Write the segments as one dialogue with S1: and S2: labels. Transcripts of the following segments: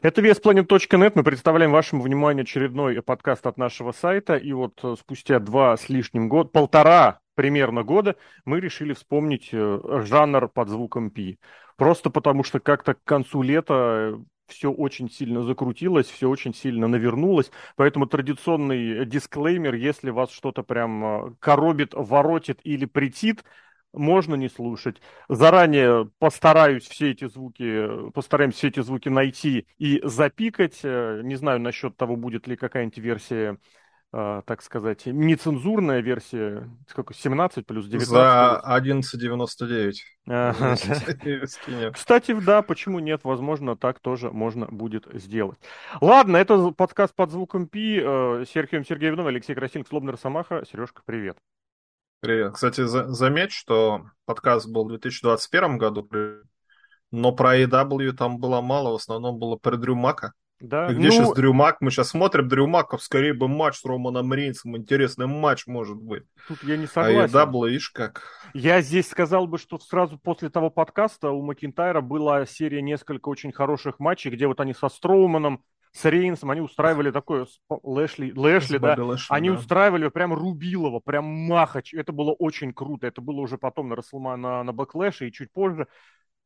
S1: Это VSPlanet.net. Мы представляем вашему вниманию очередной подкаст от нашего сайта. И вот э, спустя два с лишним года, полтора примерно года, мы решили вспомнить э, жанр под звуком Пи. Просто потому что как-то к концу лета все очень сильно закрутилось, все очень сильно навернулось. Поэтому традиционный дисклеймер, если вас что-то прям э, коробит, воротит или притит, можно не слушать. Заранее постараюсь все эти звуки, постараемся все эти звуки найти и запикать. Э, не знаю насчет того, будет ли какая-нибудь версия, э, так сказать, нецензурная версия, сколько, 17 плюс 19?
S2: За 11.99.
S1: Кстати, да, почему нет? Возможно, так тоже можно будет сделать. Ладно, это подкаст под звуком Пи. Э, Сергей Сергеевна, Алексей Красильник, Слобный Росомаха. Сережка, привет.
S2: Привет. Кстати, за заметь, что подкаст был в 2021 году, но про AEW там было мало, в основном было про Дрю Мака. Да. И где ну... сейчас Дрю Мак? Мы сейчас смотрим Дрю Маков, скорее бы матч с Романом Рейнсом, интересный матч может быть.
S1: Тут я не согласен.
S2: А AEW, видишь как.
S1: Я здесь сказал бы, что сразу после того подкаста у Макинтайра была серия несколько очень хороших матчей, где вот они со Строуманом с Рейнсом, они устраивали такое, Лэшли, Лэшли, да, Лэшли, они да. устраивали прям рубилово, прям Махач, это было очень круто, это было уже потом на Рестлмании, на, на Бэклэше и чуть позже.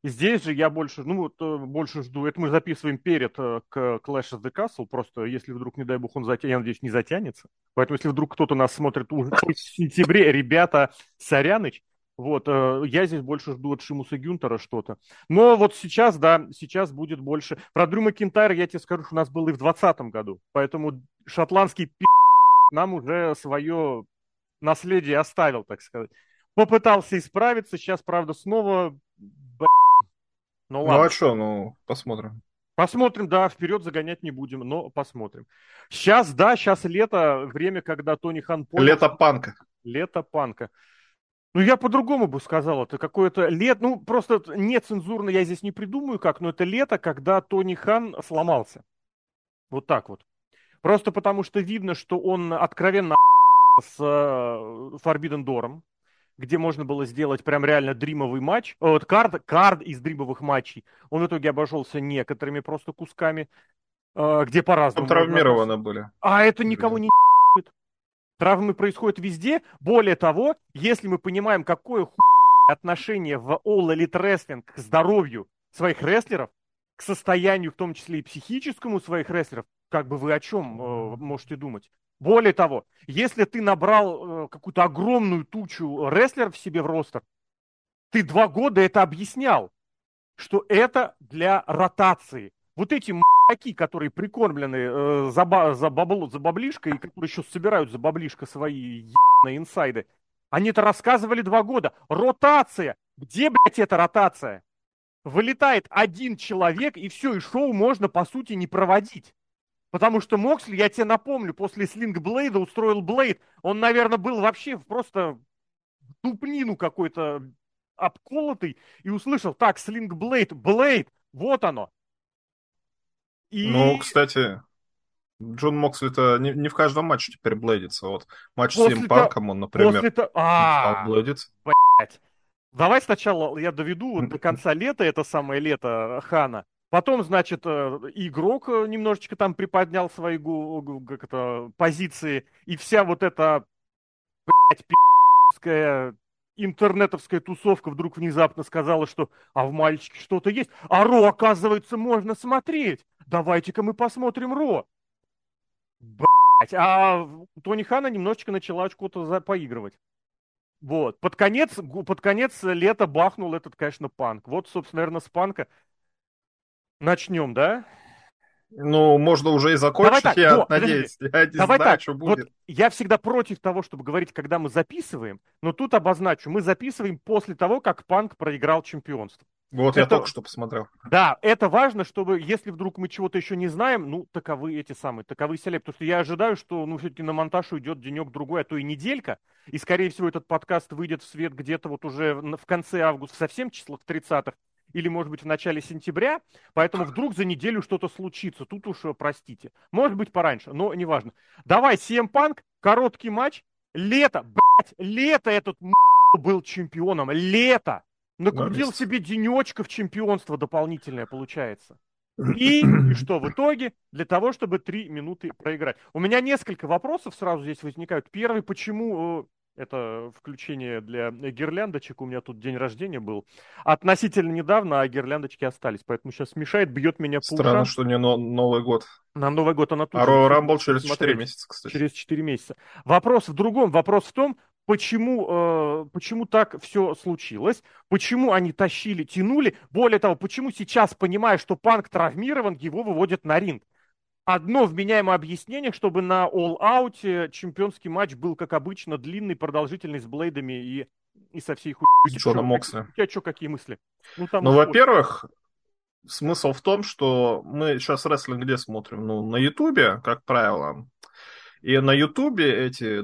S1: Здесь же я больше, ну вот, э, больше жду, это мы записываем перед э, к Clash of the Castle, просто если вдруг, не дай бог, он затянет, я надеюсь, не затянется. Поэтому если вдруг кто-то нас смотрит уже в сентябре, ребята, Соряныч, вот, э, я здесь больше жду от Шимуса Гюнтера что-то. Но вот сейчас, да, сейчас будет больше. Про Дрю Макинтайра я тебе скажу, что у нас был и в 2020 году. Поэтому шотландский пи*** нам уже свое наследие оставил, так сказать. Попытался исправиться, сейчас, правда, снова...
S2: Ну, ладно. ну а что, ну, посмотрим.
S1: Посмотрим, да, вперед загонять не будем, но посмотрим. Сейчас, да, сейчас лето, время, когда Тони Хан...
S2: Понял, лето панка.
S1: Лето панка. Ну, я по-другому бы сказал, это какое-то лето, ну, просто нецензурно я здесь не придумаю как, но это лето, когда Тони Хан сломался. Вот так вот. Просто потому что видно, что он откровенно с э, Forbidden Door, где можно было сделать прям реально дримовый матч, вот кард, кард из дримовых матчей. Он в итоге обошелся некоторыми просто кусками, э, где по-разному.
S2: Травмированы были.
S1: А это никого не Травмы происходят везде. Более того, если мы понимаем, какое ху... отношение в All Elite Wrestling к здоровью своих рестлеров, к состоянию, в том числе и психическому своих рестлеров, как бы вы о чем э, можете думать? Более того, если ты набрал э, какую-то огромную тучу рестлеров себе в ростер, ты два года это объяснял, что это для ротации. Вот эти такие, которые прикормлены э, за, ба, за, бабло, за баблишко, и которые еще собирают за баблишко свои ебаные инсайды, они это рассказывали два года. Ротация! Где, блядь, эта ротация? Вылетает один человек, и все, и шоу можно, по сути, не проводить. Потому что Моксли, я тебе напомню, после Слинг Блейда устроил Блейд. Он, наверное, был вообще просто тупнину какой-то обколотый и услышал, так, Слинг Блейд, Блейд, вот оно.
S2: И... Ну, кстати, Джон Моксли-то не, не в каждом матче теперь блейдится. Вот матч после с Сим Панком он, например, после
S1: то... а, блейдится. Блять. Давай сначала я доведу вот до конца лета, это самое лето Хана. Потом, значит, э, игрок э, немножечко там приподнял свои как это, позиции. И вся вот эта, блядь, пи***ская интернетовская тусовка вдруг внезапно сказала, что а в мальчике что-то есть. А Ро, оказывается, можно смотреть давайте-ка мы посмотрим Ро. Блять, а Тони Хана немножечко начала что-то поигрывать. Вот. Под конец, под конец лета бахнул этот, конечно, панк. Вот, собственно, наверное, с панка начнем, да?
S2: Ну, можно уже и закончить, Давай так, я но, надеюсь. Я не Давай знаю, так, что будет. Вот
S1: я всегда против того, чтобы говорить, когда мы записываем, но тут обозначу, мы записываем после того, как Панк проиграл чемпионство.
S2: Вот это, я только что посмотрел.
S1: Да, это важно, чтобы, если вдруг мы чего-то еще не знаем, ну, таковы эти самые, таковы селеп. Потому что я ожидаю, что, ну, все-таки на монтаж уйдет денек-другой, а то и неделька. И, скорее всего, этот подкаст выйдет в свет где-то вот уже в конце августа, совсем числах 30-х, или, может быть, в начале сентября. Поэтому вдруг за неделю что-то случится. Тут уж, э, простите. Может быть, пораньше, но неважно. Давай, CM Punk, короткий матч. Лето, блядь, лето этот был чемпионом. Лето! Накрутил себе денечков чемпионства дополнительное, получается. И, и что в итоге? Для того, чтобы три минуты проиграть. У меня несколько вопросов сразу здесь возникают. Первый, почему э, это включение для гирляндочек. У меня тут день рождения был. Относительно недавно, а гирляндочки остались. Поэтому сейчас мешает, бьет меня по
S2: Странно, что не но, Новый год.
S1: На Новый год она
S2: тут. А Royal Rumble через смотреть. 4 месяца, кстати.
S1: Через 4 месяца. Вопрос в другом. Вопрос в том, почему, э, почему так все случилось, почему они тащили, тянули. Более того, почему сейчас, понимая, что Панк травмирован, его выводят на ринг. Одно вменяемое объяснение, чтобы на All Out чемпионский матч был, как обычно, длинный, продолжительный, с блейдами и, и со всей хуйней.
S2: С Джоном Моксли.
S1: У тебя что, какие мысли?
S2: Ну, там ну во-первых, смысл в том, что мы сейчас рестлинг где смотрим? Ну, на Ютубе, как правило. И на Ютубе эти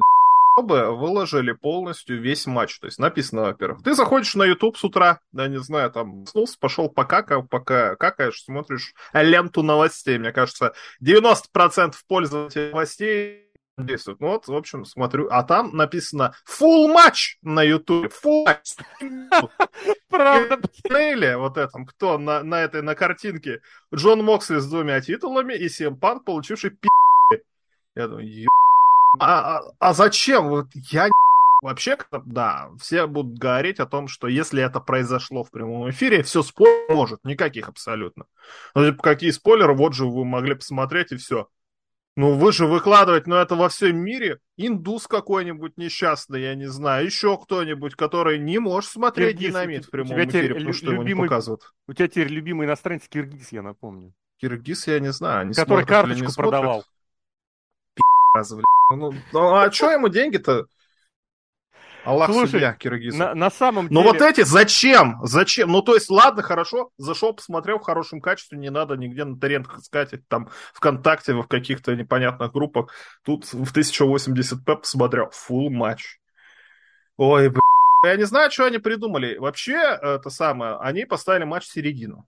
S2: выложили полностью весь матч. То есть написано, во-первых, ты заходишь на YouTube с утра, да, не знаю, там, снулся, пошел покакал, пока какаешь, смотришь ленту новостей. Мне кажется, 90% пользователей новостей действуют. Ну вот, в общем, смотрю, а там написано full матч на YouTube, full матч.
S1: Правда.
S2: Или вот этом, кто на, на этой, на картинке, Джон Моксли с двумя титулами и Сим Панк, получивший пи***. Я думаю, а, а зачем? Вот я Вообще, да, все будут говорить о том, что если это произошло в прямом эфире, все спойлер может, никаких абсолютно. Ну, типа, какие спойлеры, вот же вы могли посмотреть и все. Ну, вы же выкладывать, ну, это во всем мире. Индус какой-нибудь несчастный, я не знаю, еще кто-нибудь, который не может смотреть Киргиз, динамит в прямом эфире, потому что любимый, его не показывают.
S1: У тебя теперь любимый иностранец Киргиз, я напомню.
S2: Киргиз, я не знаю.
S1: Не который карточку продавал.
S2: Пи***раз, ну, ну а что ему деньги-то? Аллах Слушай, судья Киргиза.
S1: На, на самом
S2: деле... Ну вот эти зачем? Зачем? Ну то есть, ладно, хорошо, зашел, посмотрел в хорошем качестве, не надо нигде на торрентах искать, там ВКонтакте, в каких-то непонятных группах. Тут в 1080p посмотрел, full матч. Ой, блин. Я не знаю, что они придумали. Вообще, это самое, они поставили матч в середину.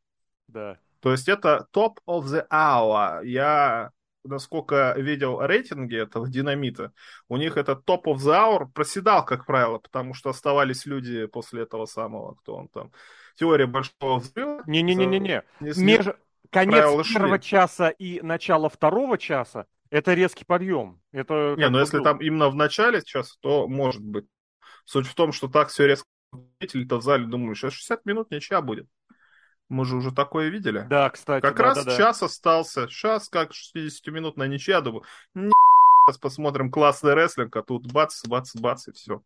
S1: Да.
S2: То есть это top of the hour. Я насколько видел рейтинги этого динамита, у них этот топ of the hour проседал, как правило, потому что оставались люди после этого самого, кто он там, теория большого взрыва.
S1: Не-не-не-не-не. Меж... Конец первого шли. часа и начало второго часа это резкий подъем. Это
S2: не, но ну, если было. там именно в начале часа, то может быть. Суть в том, что так все резко то в зале думаю, сейчас 60 минут ничья будет. Мы же уже такое видели.
S1: Да, кстати.
S2: Как
S1: да,
S2: раз
S1: да,
S2: час да. остался. Сейчас как 60-минутная ничья. Думаю, не сейчас посмотрим классный рестлинг, а тут бац, бац, бац и все.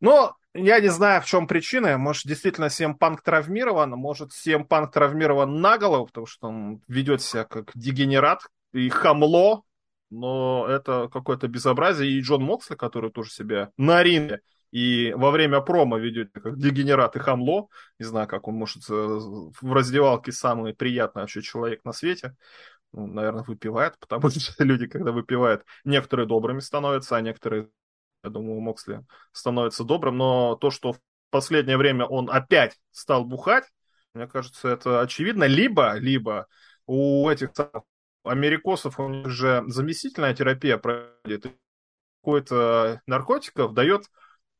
S2: Но я не знаю, в чем причина. Может, действительно CM Punk травмирован, может, CM Punk травмирован на голову, потому что он ведет себя как дегенерат и хамло, но это какое-то безобразие. И Джон Моксли, который тоже себя на ринге и во время промо ведет как дегенерат и хамло, не знаю, как он может э, в раздевалке самый приятный вообще человек на свете, ну, наверное, выпивает, потому что люди, когда выпивают, некоторые добрыми становятся, а некоторые, я думаю, Моксли становятся добрым, но то, что в последнее время он опять стал бухать, мне кажется, это очевидно, либо, либо у этих америкосов у них же заместительная терапия происходит, какой-то наркотиков дает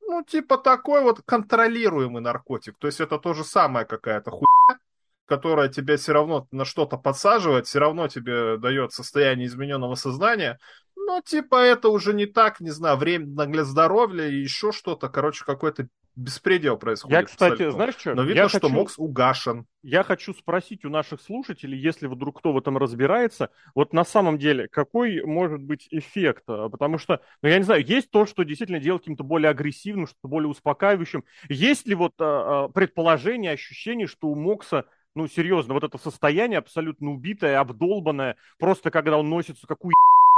S2: ну, типа такой вот контролируемый наркотик. То есть это то же самое какая-то хуйня, которая тебя все равно на что-то подсаживает, все равно тебе дает состояние измененного сознания. Ну, типа это уже не так, не знаю, время для здоровья и еще что-то. Короче, какой-то беспредел происходит.
S1: Я, кстати, абсолютно. знаешь что?
S2: Но видно, я что хочу... Мокс угашен.
S1: Я хочу спросить у наших слушателей, если вдруг кто в этом разбирается, вот на самом деле, какой может быть эффект? А, потому что, ну, я не знаю, есть то, что действительно делает каким-то более агрессивным, что-то более успокаивающим. Есть ли вот а, а, предположение, ощущение, что у Мокса ну, серьезно, вот это состояние абсолютно убитое, обдолбанное, просто когда он носится какую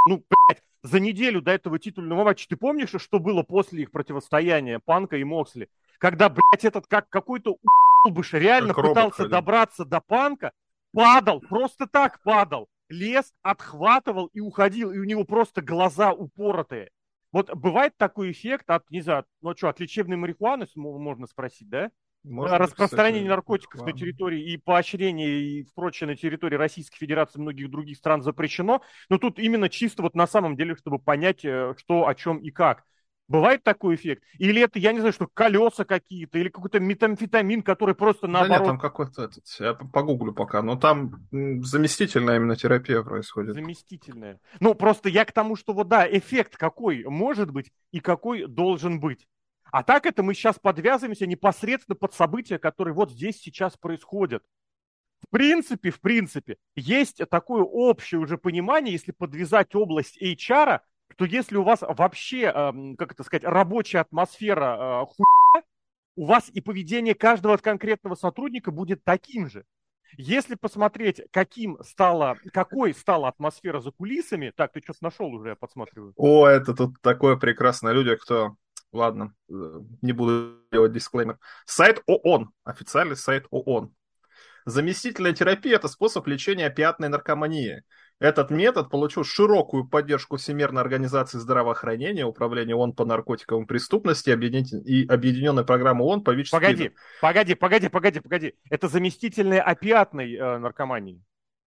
S1: ну, блядь, за неделю до этого титульного матча, ты помнишь, что было после их противостояния Панка и Моксли? Когда, блядь, этот как какой-то убыш реально как пытался робот, добраться до Панка, падал, просто так падал, лез, отхватывал и уходил, и у него просто глаза упоротые. Вот бывает такой эффект от, не знаю, ну что, от лечебной марихуаны, можно спросить, да? Можно распространение кстати, наркотиков ладно. на территории и поощрение и прочее на территории Российской Федерации и многих других стран запрещено. Но тут именно чисто вот на самом деле, чтобы понять, э, что, о чем и как. Бывает такой эффект? Или это, я не знаю, что колеса какие-то, или какой-то метамфетамин, который просто наоборот... Да
S2: нет, там какой-то этот, я погуглю пока, но там заместительная именно терапия происходит.
S1: Заместительная. Ну, просто я к тому, что вот да, эффект какой может быть и какой должен быть. А так это мы сейчас подвязываемся непосредственно под события, которые вот здесь сейчас происходят. В принципе, в принципе, есть такое общее уже понимание, если подвязать область HR, что если у вас вообще, эм, как это сказать, рабочая атмосфера э, хуйня, у вас и поведение каждого конкретного сотрудника будет таким же. Если посмотреть, каким стала, какой стала атмосфера за кулисами, так, ты что-то нашел уже, я подсматриваю.
S2: О, это тут такое прекрасное люди, кто... Ладно, э, не буду делать дисклеймер. Сайт ООН, официальный сайт ООН. Заместительная терапия – это способ лечения опиатной наркомании. Этот метод получил широкую поддержку Всемирной организации здравоохранения, Управления ООН по наркотиковым преступности и Объединенной программы ООН по ВИЧ
S1: Погоди, погоди, погоди, погоди, погоди. Это заместительная опиатной э, наркомании.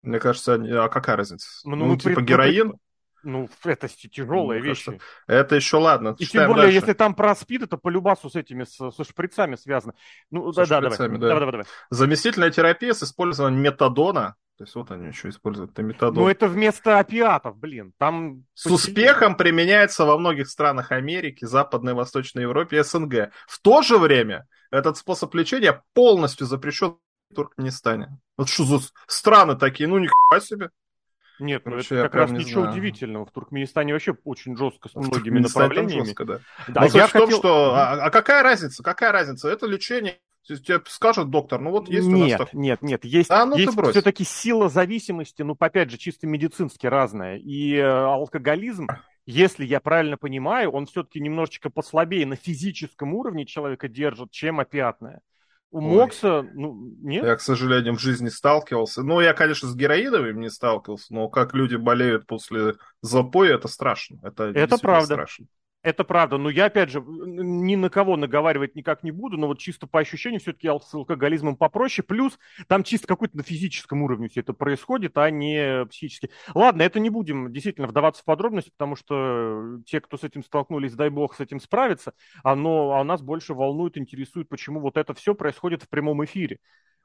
S2: Мне кажется, а какая разница?
S1: Ну, ну типа при... героин? Ну, это тяжелые ну. Кажется,
S2: это еще ладно.
S1: И тем более, дальше. если там про СПИД, это по любасу с этими, с, со шприцами связано. Ну,
S2: да, да, давай. Да. давай, давай, давай. Заместительная терапия с использованием метадона то есть вот они еще используют это методон.
S1: Ну это вместо опиатов, блин. Там
S2: С успехом применяется во многих странах Америки, Западной и Восточной Европе и СНГ. В то же время этот способ лечения полностью запрещен в Туркменистане. Вот что за страны такие, ну ни себе.
S1: Нет, ну это как раз ничего знаю. удивительного. В Туркменистане вообще очень жестко с многими направлениями. Жестко,
S2: да. да Но я в том, что... А, а какая разница? Какая разница? Это лечение Тебе скажет доктор, ну вот есть
S1: нет, у нас так... Нет, нет, есть, а, ну есть все-таки сила зависимости, ну, опять же, чисто медицински разная. И э, алкоголизм, если я правильно понимаю, он все-таки немножечко послабее на физическом уровне человека держит, чем опиатное. У Ой. Мокса, ну, нет?
S2: Я, к сожалению, в жизни сталкивался. Ну, я, конечно, с героиновым не сталкивался, но как люди болеют после запоя, это страшно. Это,
S1: это правда. Страшно. Это правда, но я, опять же, ни на кого наговаривать никак не буду, но вот чисто по ощущению все-таки с алкоголизмом попроще, плюс там чисто какой-то на физическом уровне все это происходит, а не психически. Ладно, это не будем действительно вдаваться в подробности, потому что те, кто с этим столкнулись, дай бог, с этим справиться, оно, а нас больше волнует, интересует, почему вот это все происходит в прямом эфире.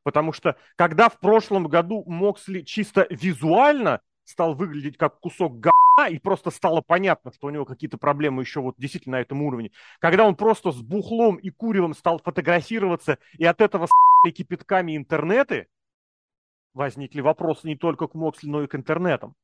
S1: Потому что когда в прошлом году Моксли чисто визуально стал выглядеть как кусок га и просто стало понятно, что у него какие-то проблемы еще вот действительно на этом уровне. Когда он просто с бухлом и куревом стал фотографироваться, и от этого с кипятками интернеты, возникли вопросы не только к Моксли, но и к интернетам.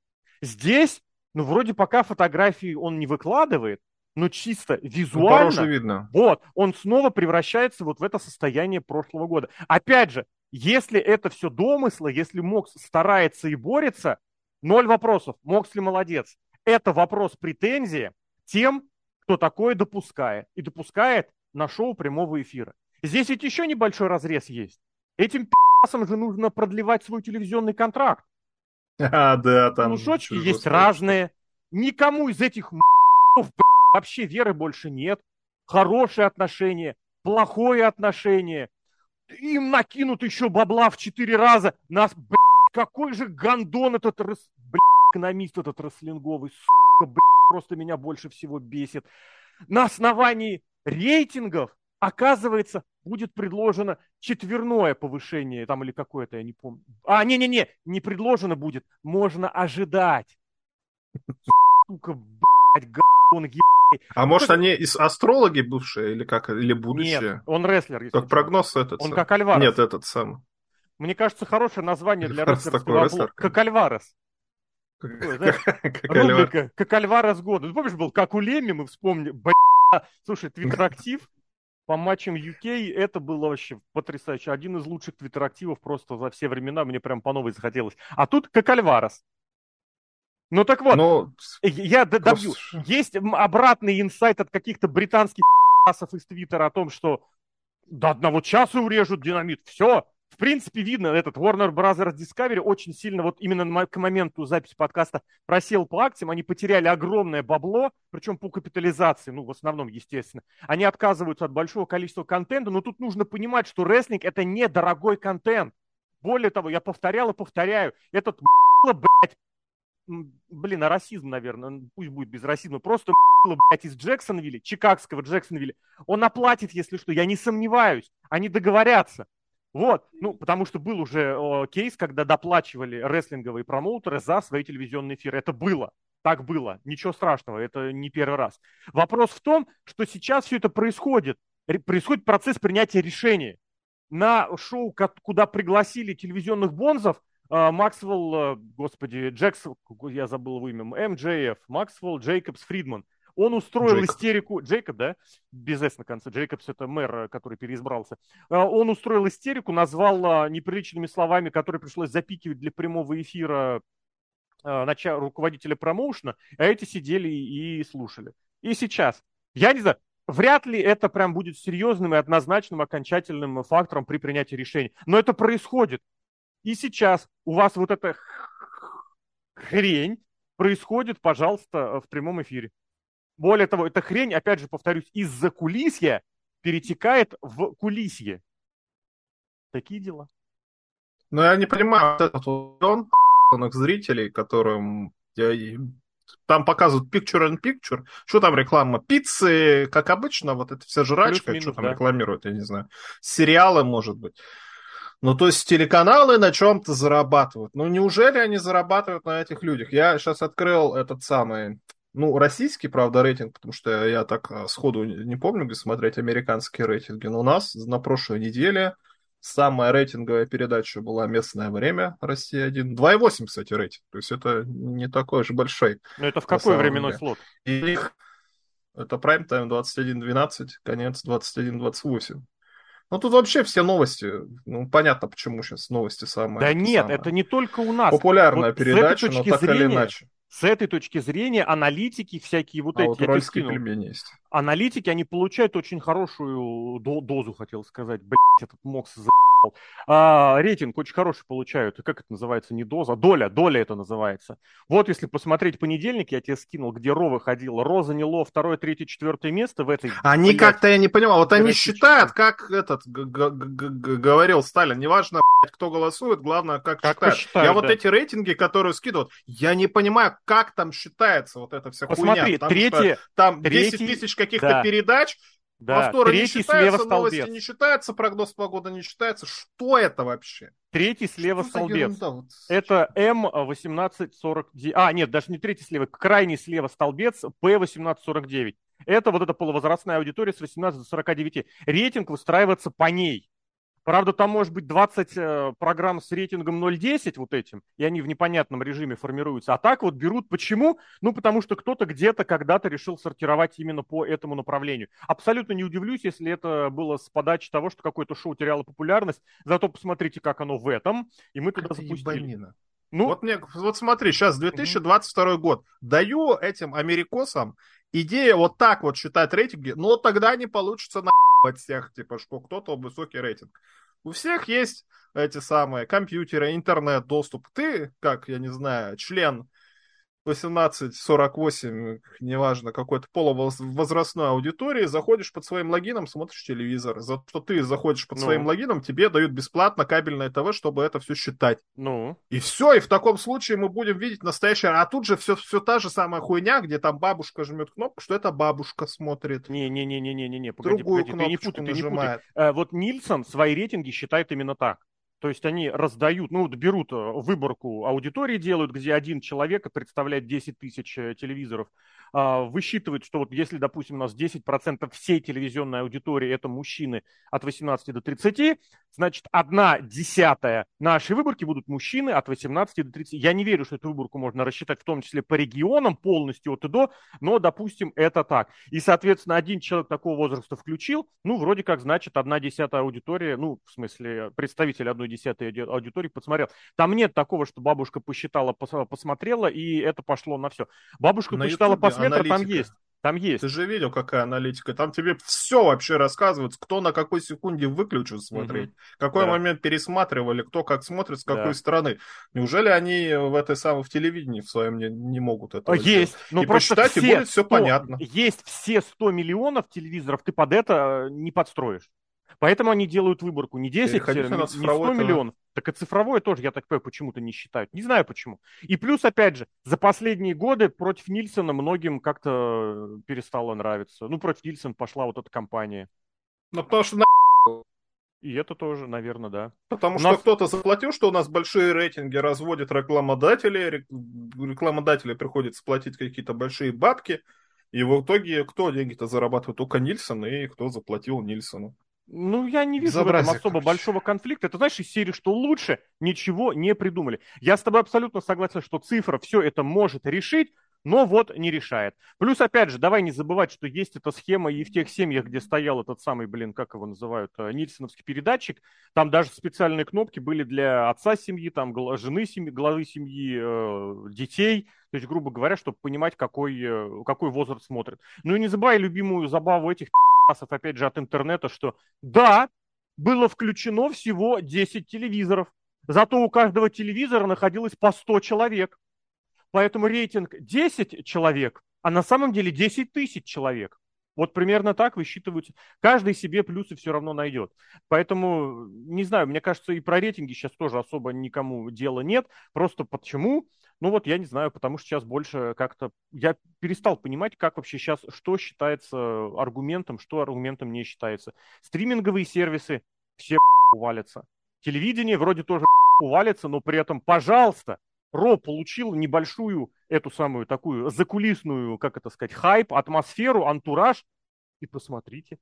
S1: Здесь, ну, вроде пока фотографии он не выкладывает, но чисто ну, визуально, ну, видно. вот, он снова превращается вот в это состояние прошлого года. Опять же, если это все домыслы, если Мокс старается и борется, Ноль вопросов. Моксли молодец. Это вопрос претензии тем, кто такое допускает. И допускает на шоу прямого эфира. Здесь ведь еще небольшой разрез есть. Этим пи***сам же нужно продлевать свой телевизионный контракт.
S2: А, да, там...
S1: Шочки есть разные. Никому из этих вообще веры больше нет. Хорошие отношения, плохое отношение. Им накинут еще бабла в четыре раза. Нас, блядь, какой же гандон этот, рас... блядь, экономист этот рослинговый, сука, блядь, просто меня больше всего бесит. На основании рейтингов, оказывается, будет предложено четверное повышение, там или какое-то, я не помню. А, не-не-не, не предложено будет, можно ожидать. Сука, блядь, гандон.
S2: А может они из астрологи бывшие или как, или будущее?
S1: Нет, он рестлер.
S2: Как прогноз этот.
S1: Он как Альварес.
S2: Нет, этот сам.
S1: Мне кажется, хорошее название для рестлерского обла... Как Альварес. Рубрика «Как Альварес года». Ты помнишь, был «Как у Леми», мы вспомнили. Слушай, твиттер-актив по матчам UK, это было вообще потрясающе. Один из лучших твиттер-активов просто за все времена, мне прям по новой захотелось. А тут как Альварес. Ну так вот, Но... я добью. Есть обратный инсайт от каких-то британских асов из Твиттера о том, что до одного часа урежут динамит. Все, принципе, видно, этот Warner Bros. Discovery очень сильно, вот именно к моменту записи подкаста, просел по акциям, они потеряли огромное бабло, причем по капитализации, ну, в основном, естественно. Они отказываются от большого количества контента, но тут нужно понимать, что рестлинг – это недорогой контент. Более того, я повторял и повторяю, этот блядь, блин, а расизм, наверное, пусть будет без расизма, просто блядь, из Джексонвилля, чикагского Джексонвилля, он оплатит, если что, я не сомневаюсь, они договорятся. Вот, ну, потому что был уже о, кейс, когда доплачивали рестлинговые промоутеры за свои телевизионные эфиры. Это было, так было, ничего страшного, это не первый раз. Вопрос в том, что сейчас все это происходит, происходит процесс принятия решения. На шоу, куда пригласили телевизионных бонзов, а, Максвелл, э, господи, Джекс, я забыл его имя, МJF, Максвелл, Джейкобс, Фридман. Он устроил Джейкоб. истерику, Джейкоб, да, без «с» на конце, Джейкобс это мэр, э, который переизбрался. А, он устроил истерику, назвал а, неприличными словами, которые пришлось запикивать для прямого эфира руководителя промоушена, а эти сидели и слушали. И сейчас, я не знаю, вряд ли это прям будет серьезным и однозначным окончательным фактором при принятии решений. Но это происходит. И сейчас у вас вот эта хрень происходит, пожалуйста, в прямом эфире. Более того, эта хрень, опять же, повторюсь, из-за кулисья перетекает в кулисье. Такие дела.
S2: Ну, я не понимаю, вот этот он зрителей, которым там показывают picture in picture. Что там реклама? Пиццы, как обычно, вот это вся жрачка, что там да. рекламируют, я не знаю. Сериалы, может быть. Ну, то есть телеканалы на чем-то зарабатывают. Ну, неужели они зарабатывают на этих людях? Я сейчас открыл этот самый, ну, российский, правда, рейтинг, потому что я так а, сходу не помню, где смотреть американские рейтинги. Но у нас на прошлой неделе самая рейтинговая передача была «Местное время», Россия-1. 2,8, кстати, рейтинг. То есть это не такой же большой.
S1: Но это в какой временной деле. слот?
S2: И их, это прайм-тайм 21.12, конец 21.28. Ну, тут вообще все новости. Ну, понятно, почему сейчас новости самые.
S1: Да нет, самые. это не только у нас.
S2: Популярная вот передача, но так зрения, или иначе.
S1: С этой точки зрения аналитики всякие вот а эти...
S2: Вот пельмени есть.
S1: Аналитики, они получают очень хорошую дозу, хотел сказать. Блять, этот Мокс за а, рейтинг очень хороший получают. Как это называется? Не доза, доля, доля это называется. Вот если посмотреть понедельник, я тебе скинул, где Ро выходила. Ро заняло второе, третье, четвертое место в этой...
S2: Они как-то, я не понимал, вот они считают, как этот говорил Сталин, неважно, кто голосует, главное, как, как считают. считают. Я да. вот эти рейтинги, которые скидывают, я не понимаю, как там считается вот эта вся
S1: Посмотри,
S2: хуйня.
S1: Третье,
S2: там 10 третий, тысяч каких-то да. передач, да, Повторы третий не считается, слева новости столбец. не считается, прогноз погоды не считается. Что это вообще?
S1: Третий слева Что столбец. Это М1849. А, нет, даже не третий слева, крайний слева столбец П1849. Это вот эта полувозрастная аудитория с 18 до 49. Рейтинг выстраивается по ней. Правда, там может быть 20 э, программ с рейтингом 0.10 вот этим, и они в непонятном режиме формируются. А так вот берут. Почему? Ну, потому что кто-то где-то когда-то решил сортировать именно по этому направлению. Абсолютно не удивлюсь, если это было с подачи того, что какое-то шоу теряло популярность. Зато посмотрите, как оно в этом. И мы туда запустили. Ебанина.
S2: Ну, вот, мне, вот смотри, сейчас 2022 угу. год. Даю этим америкосам идея вот так вот считать рейтинги, но тогда не получится на от всех, типа, что кто-то высокий рейтинг. У всех есть эти самые компьютеры, интернет, доступ. Ты, как, я не знаю, член 18-48, неважно, какой-то полувозрастной аудитории, заходишь под своим логином, смотришь телевизор. За что ты заходишь под ну. своим логином, тебе дают бесплатно кабельное ТВ, чтобы это все считать.
S1: Ну.
S2: И все, и в таком случае мы будем видеть настоящее. А тут же все, все та же самая хуйня, где там бабушка жмет кнопку, что это бабушка смотрит.
S1: Не-не-не-не-не-не, погоди,
S2: Другую
S1: погоди, ты не
S2: путай,
S1: ты не путай. Вот Нильсон свои рейтинги считает именно так. То есть они раздают, ну, берут э, выборку аудитории, делают, где один человек представляет 10 тысяч э, телевизоров, высчитывает, что вот если, допустим, у нас 10% всей телевизионной аудитории это мужчины от 18 до 30, значит, одна десятая нашей выборки будут мужчины от 18 до 30. Я не верю, что эту выборку можно рассчитать в том числе по регионам полностью от и до, но, допустим, это так. И, соответственно, один человек такого возраста включил, ну, вроде как, значит, одна десятая аудитория, ну, в смысле, представитель одной десятой аудитории посмотрел. Там нет такого, что бабушка посчитала, посмотрела, и это пошло на все. Бабушка на посчитала, YouTube просмотра там есть. Там есть.
S2: Ты же видел, какая аналитика. Там тебе все вообще рассказывают, кто на какой секунде выключил смотреть, угу. какой да. момент пересматривали, кто как смотрит, с какой да. стороны. Неужели они в этой самой в телевидении в своем не, не могут этого
S1: Есть. Сделать?
S2: Но и посчитать, все, и будет все
S1: 100,
S2: понятно.
S1: Есть все 100 миллионов телевизоров, ты под это не подстроишь. Поэтому они делают выборку не 10, не 100 миллионов, так и цифровое тоже, я так понимаю, почему-то не считают. Не знаю почему. И плюс, опять же, за последние годы против Нильсона многим как-то перестало нравиться. Ну, против Нильсона пошла вот эта компания.
S2: Ну, потому что на
S1: и это тоже, наверное, да.
S2: Потому у что нас... кто-то заплатил, что у нас большие рейтинги разводят рекламодатели, рекламодатели приходится платить какие-то большие бабки, и в итоге кто деньги-то зарабатывает? Только Нильсон, и кто заплатил Нильсону.
S1: Ну, я не вижу в этом особо короче. большого конфликта. Это, знаешь, из серии, что лучше ничего не придумали. Я с тобой абсолютно согласен, что цифра все это может решить, но вот не решает. Плюс, опять же, давай не забывать, что есть эта схема и в тех семьях, где стоял этот самый, блин, как его называют, э, Нильсоновский передатчик, там даже специальные кнопки были для отца семьи, там, жены семьи, главы семьи, э, детей, то есть, грубо говоря, чтобы понимать, какой, э, какой возраст смотрит. Ну и не забывай любимую забаву этих опять же, от интернета, что да, было включено всего 10 телевизоров, зато у каждого телевизора находилось по 100 человек. Поэтому рейтинг 10 человек, а на самом деле 10 тысяч человек. Вот примерно так высчитываются. Каждый себе плюсы все равно найдет. Поэтому, не знаю, мне кажется, и про рейтинги сейчас тоже особо никому дела нет. Просто почему? Ну вот я не знаю, потому что сейчас больше как-то... Я перестал понимать, как вообще сейчас, что считается аргументом, что аргументом не считается. Стриминговые сервисы все увалятся. Телевидение вроде тоже увалится, но при этом, пожалуйста, Ро получил небольшую эту самую такую закулисную, как это сказать, хайп, атмосферу, антураж. И посмотрите,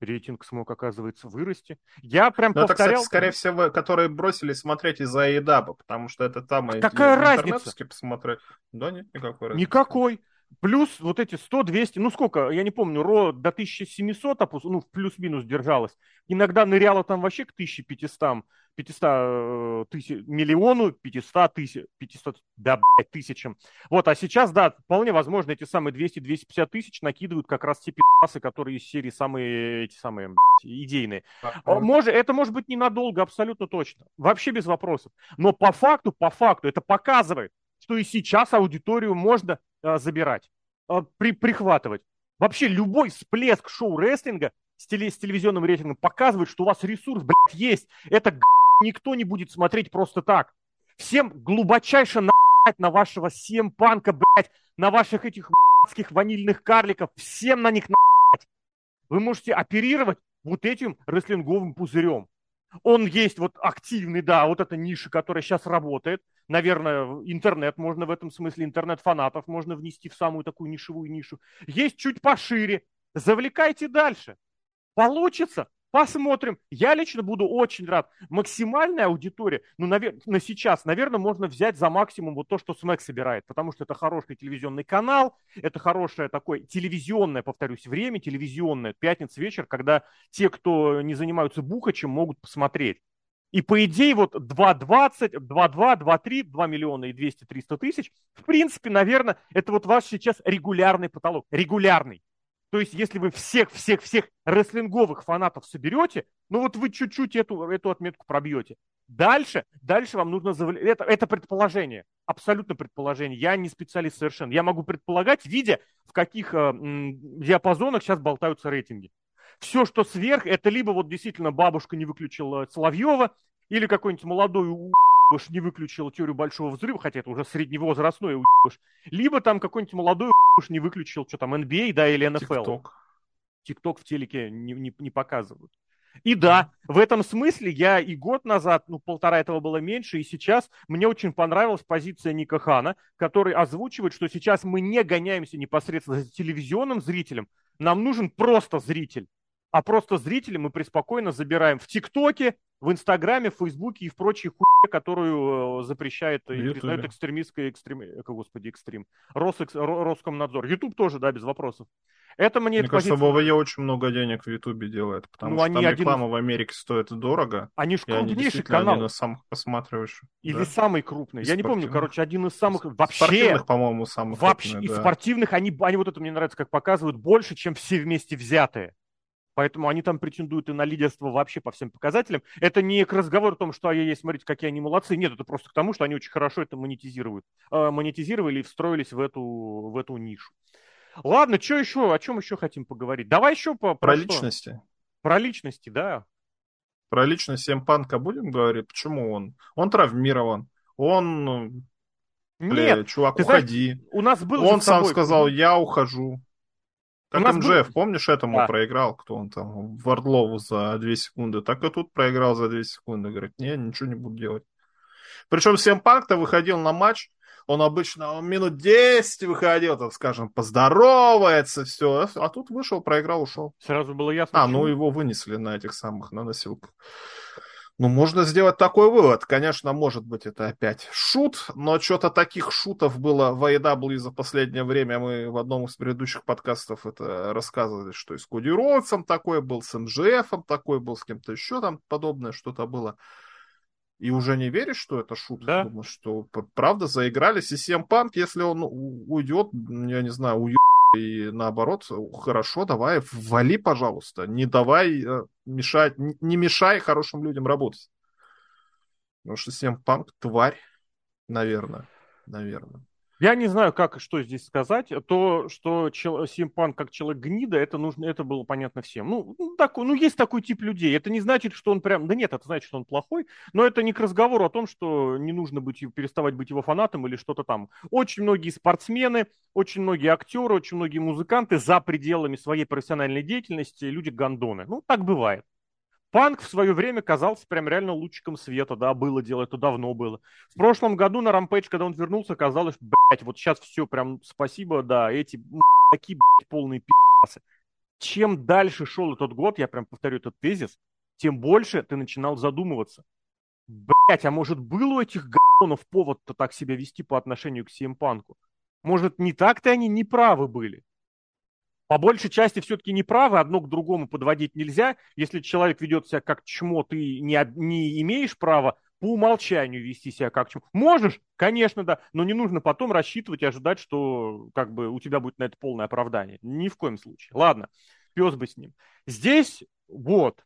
S1: рейтинг смог, оказывается, вырасти. Я прям Но повторял... Это, кстати,
S2: скорее всего, которые бросили смотреть из-за едаба, потому что это там...
S1: А какая разница?
S2: посмотреть. Да нет, никакой
S1: разницы. Никакой. Плюс вот эти 100, 200, ну сколько, я не помню, РО до 1700, опус, ну плюс-минус держалось. Иногда ныряло там вообще к 1500, 500 э, тысяч, миллиону, 500 тысяч, 500, да, блядь, тысячам. Вот, а сейчас, да, вполне возможно, эти самые 200-250 тысяч накидывают как раз те пи***сы, которые из серии самые, эти самые, блядь, идейные. А, может, это может быть ненадолго, абсолютно точно. Вообще без вопросов. Но по факту, по факту, это показывает, что и сейчас аудиторию можно а, забирать, а, при, прихватывать. Вообще любой всплеск шоу-рестлинга с, теле, с телевизионным рейтингом показывает, что у вас ресурс, блядь, есть. Это никто не будет смотреть просто так. Всем глубочайше на***ть на вашего семпанка, блядь, на ваших этих блядских ванильных карликов. Всем на них на***ть. Вы можете оперировать вот этим рестлинговым пузырем. Он есть вот активный, да, вот эта ниша, которая сейчас работает. Наверное, интернет можно в этом смысле, интернет-фанатов можно внести в самую такую нишевую нишу. Есть чуть пошире. Завлекайте дальше. Получится, Посмотрим. Я лично буду очень рад. Максимальная аудитория, ну, навер... на сейчас, наверное, можно взять за максимум вот то, что СМЭК собирает, потому что это хороший телевизионный канал, это хорошее такое телевизионное, повторюсь, время, телевизионное, пятница вечер, когда те, кто не занимаются бухачем, могут посмотреть. И по идее вот 2.20, 2.2, 2.3, 2 миллиона и 200-300 тысяч, в принципе, наверное, это вот ваш сейчас регулярный потолок. Регулярный. То есть, если вы всех-всех-всех рестлинговых фанатов соберете, ну вот вы чуть-чуть эту, эту отметку пробьете. Дальше, дальше вам нужно завалить. Это, это предположение, абсолютно предположение. Я не специалист совершенно. Я могу предполагать, видя, в каких э, м, диапазонах сейчас болтаются рейтинги. Все, что сверх, это либо вот действительно бабушка не выключила Соловьева, или какой-нибудь молодой уж не выключил теорию большого взрыва, хотя это уже средневозрастной уж, либо там какой-нибудь молодой уж не выключил, что там, NBA, да, или NFL.
S2: TikTok.
S1: TikTok в телеке не, не, не показывают. И да, в этом смысле я и год назад, ну, полтора этого было меньше, и сейчас мне очень понравилась позиция Ника Хана, который озвучивает, что сейчас мы не гоняемся непосредственно за телевизионным зрителем, нам нужен просто зритель. А просто зрителей мы преспокойно забираем в ТикТоке, в Инстаграме, в Фейсбуке и в прочей хуйне, которую э, запрещает и признает экстремистская экстрем... Господи, экстрим. Росэкс... Роскомнадзор. Ютуб тоже, да, без вопросов. Это мне...
S2: Мне кажется, позиция... ВВЕ очень много денег в Ютубе делает, потому ну, что они там реклама один... в Америке стоит дорого.
S1: Они же крупнейший канал.
S2: Один из самых посматриваешь.
S1: Или да? самый крупный. Из Я не помню, короче, один из самых... Вообще...
S2: Спортивных, по-моему, самых
S1: Вообще,
S2: крупных,
S1: да. Из спортивных они, они вот это мне нравится, как показывают, больше, чем все вместе взятые. Поэтому они там претендуют и на лидерство вообще по всем показателям. Это не к разговору о том, что ай-яй, смотрите, какие они молодцы. Нет, это просто к тому, что они очень хорошо это монетизируют. Э, монетизировали и встроились в эту, в эту нишу. Ладно, что еще, о чем еще хотим поговорить? Давай еще по,
S2: про, про личности.
S1: Про личности, да.
S2: Про личность Семпанка будем говорить? Почему он? Он травмирован. Он... Бля, Нет, чувак, уходи. Знаешь,
S1: у нас был
S2: Он сам сказал, я ухожу. Как МЖФ, был... помнишь, этому да. проиграл, кто он там, Вардлову за 2 секунды. Так и тут проиграл за 2 секунды. Говорит, не, ничего не буду делать. Причем Семпанк-то выходил на матч, он обычно он минут 10 выходил, так скажем, поздоровается, все. А тут вышел, проиграл, ушел.
S1: Сразу было ясно.
S2: А, почему? ну его вынесли на этих самых, на носилках. Ну, можно сделать такой вывод. Конечно, может быть, это опять шут, но что-то таких шутов было в AEW за последнее время. Мы в одном из предыдущих подкастов это рассказывали, что и с Коди Роудсом такой был, с МЖФом такой был, с кем-то еще там подобное что-то было и уже не веришь, что это шутка. Да. Думаешь, что правда заигрались. И CM Punk, если он уйдет, я не знаю, и наоборот, хорошо, давай, вали, пожалуйста. Не давай э, мешать, не мешай хорошим людям работать. Потому что CM Punk тварь, наверное. Наверное.
S1: Я не знаю, как что здесь сказать. То, что Симпан как человек гнида, это нужно, это было понятно всем. Ну, ну, такой, ну, есть такой тип людей. Это не значит, что он прям. Да нет, это значит, что он плохой. Но это не к разговору о том, что не нужно быть, переставать быть его фанатом или что-то там. Очень многие спортсмены, очень многие актеры, очень многие музыканты за пределами своей профессиональной деятельности люди гондоны. Ну, так бывает. Панк в свое время казался прям реально лучиком света, да, было дело, это давно было. В прошлом году на Рампейдж, когда он вернулся, казалось, блядь, вот сейчас все прям спасибо, да, эти такие, блядь, полные пи***сы. Чем дальше шел этот год, я прям повторю этот тезис, тем больше ты начинал задумываться. Блять, а может был у этих говнов повод-то так себя вести по отношению к Симпанку? Может, не так-то они неправы были? По большей части все-таки неправы, одно к другому подводить нельзя. Если человек ведет себя как чмо, ты не, не имеешь права по умолчанию вести себя как чмо. Можешь, конечно, да, но не нужно потом рассчитывать и ожидать, что как бы у тебя будет на это полное оправдание. Ни в коем случае. Ладно, пес бы с ним. Здесь вот.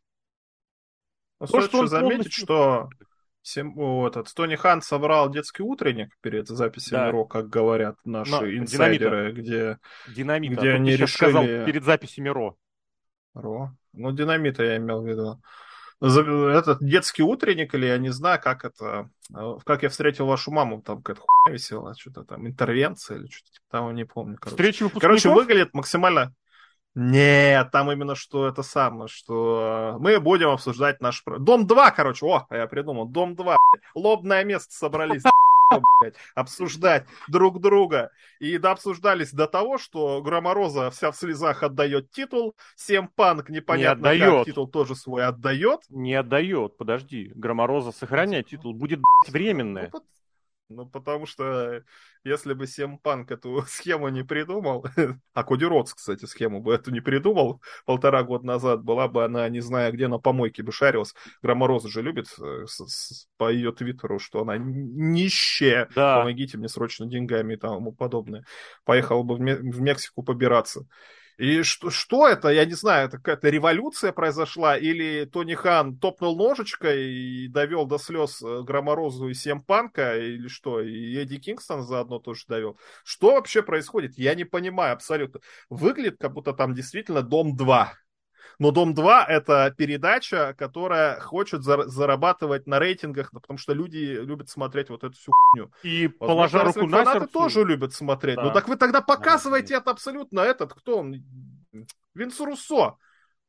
S2: Но То, что он заметить, полностью... что этот Тони Хан собрал детский утренник перед записью да. Миро, как говорят наши Но, инсайдеры,
S1: динамита.
S2: где,
S1: динамита.
S2: где они решили... сказал
S1: перед записью Миро.
S2: Ро? Ну, динамита я имел в виду. Этот детский утренник, или я не знаю, как это... Как я встретил вашу маму, там какая-то хуйня висела, что-то там, интервенция или что-то того, не помню.
S1: Короче. Встреча
S2: Короче, выглядит максимально... Нет, там именно что это самое, что мы будем обсуждать наш... Дом 2, короче, о, я придумал, Дом 2, лобное место собрались, блядь, обсуждать друг друга. И да, обсуждались до того, что Громороза вся в слезах отдает титул, Сем Панк непонятно
S1: не отдает.
S2: как титул тоже свой отдает.
S1: Не отдает, подожди, Громороза сохраняет титул, будет, блядь, временное. Ну,
S2: ну, потому что если бы Семпанк эту схему не придумал, а Коди Ротс, кстати, схему бы эту не придумал полтора года назад, была бы она, не знаю, где на помойке бы шарилась. Громороза же любит э, с, с, по ее твиттеру, что она нищая, да. помогите мне срочно деньгами и тому подобное. Поехала бы в Мексику побираться. И что, что это? Я не знаю, это какая-то революция произошла, или Тони Хан топнул ножичкой и довел до слез э, Громорозу и Семпанка, или что? И Эдди Кингстон заодно тоже довел. Что вообще происходит? Я не понимаю абсолютно. Выглядит, как будто там действительно Дом 2. Но Дом-2 это передача, которая хочет зарабатывать на рейтингах, потому что люди любят смотреть вот эту всю хуйню.
S1: И положа руку на сердце.
S2: тоже любят смотреть. Ну да. Ну так вы тогда показывайте да. это абсолютно этот, кто он? Винс Руссо.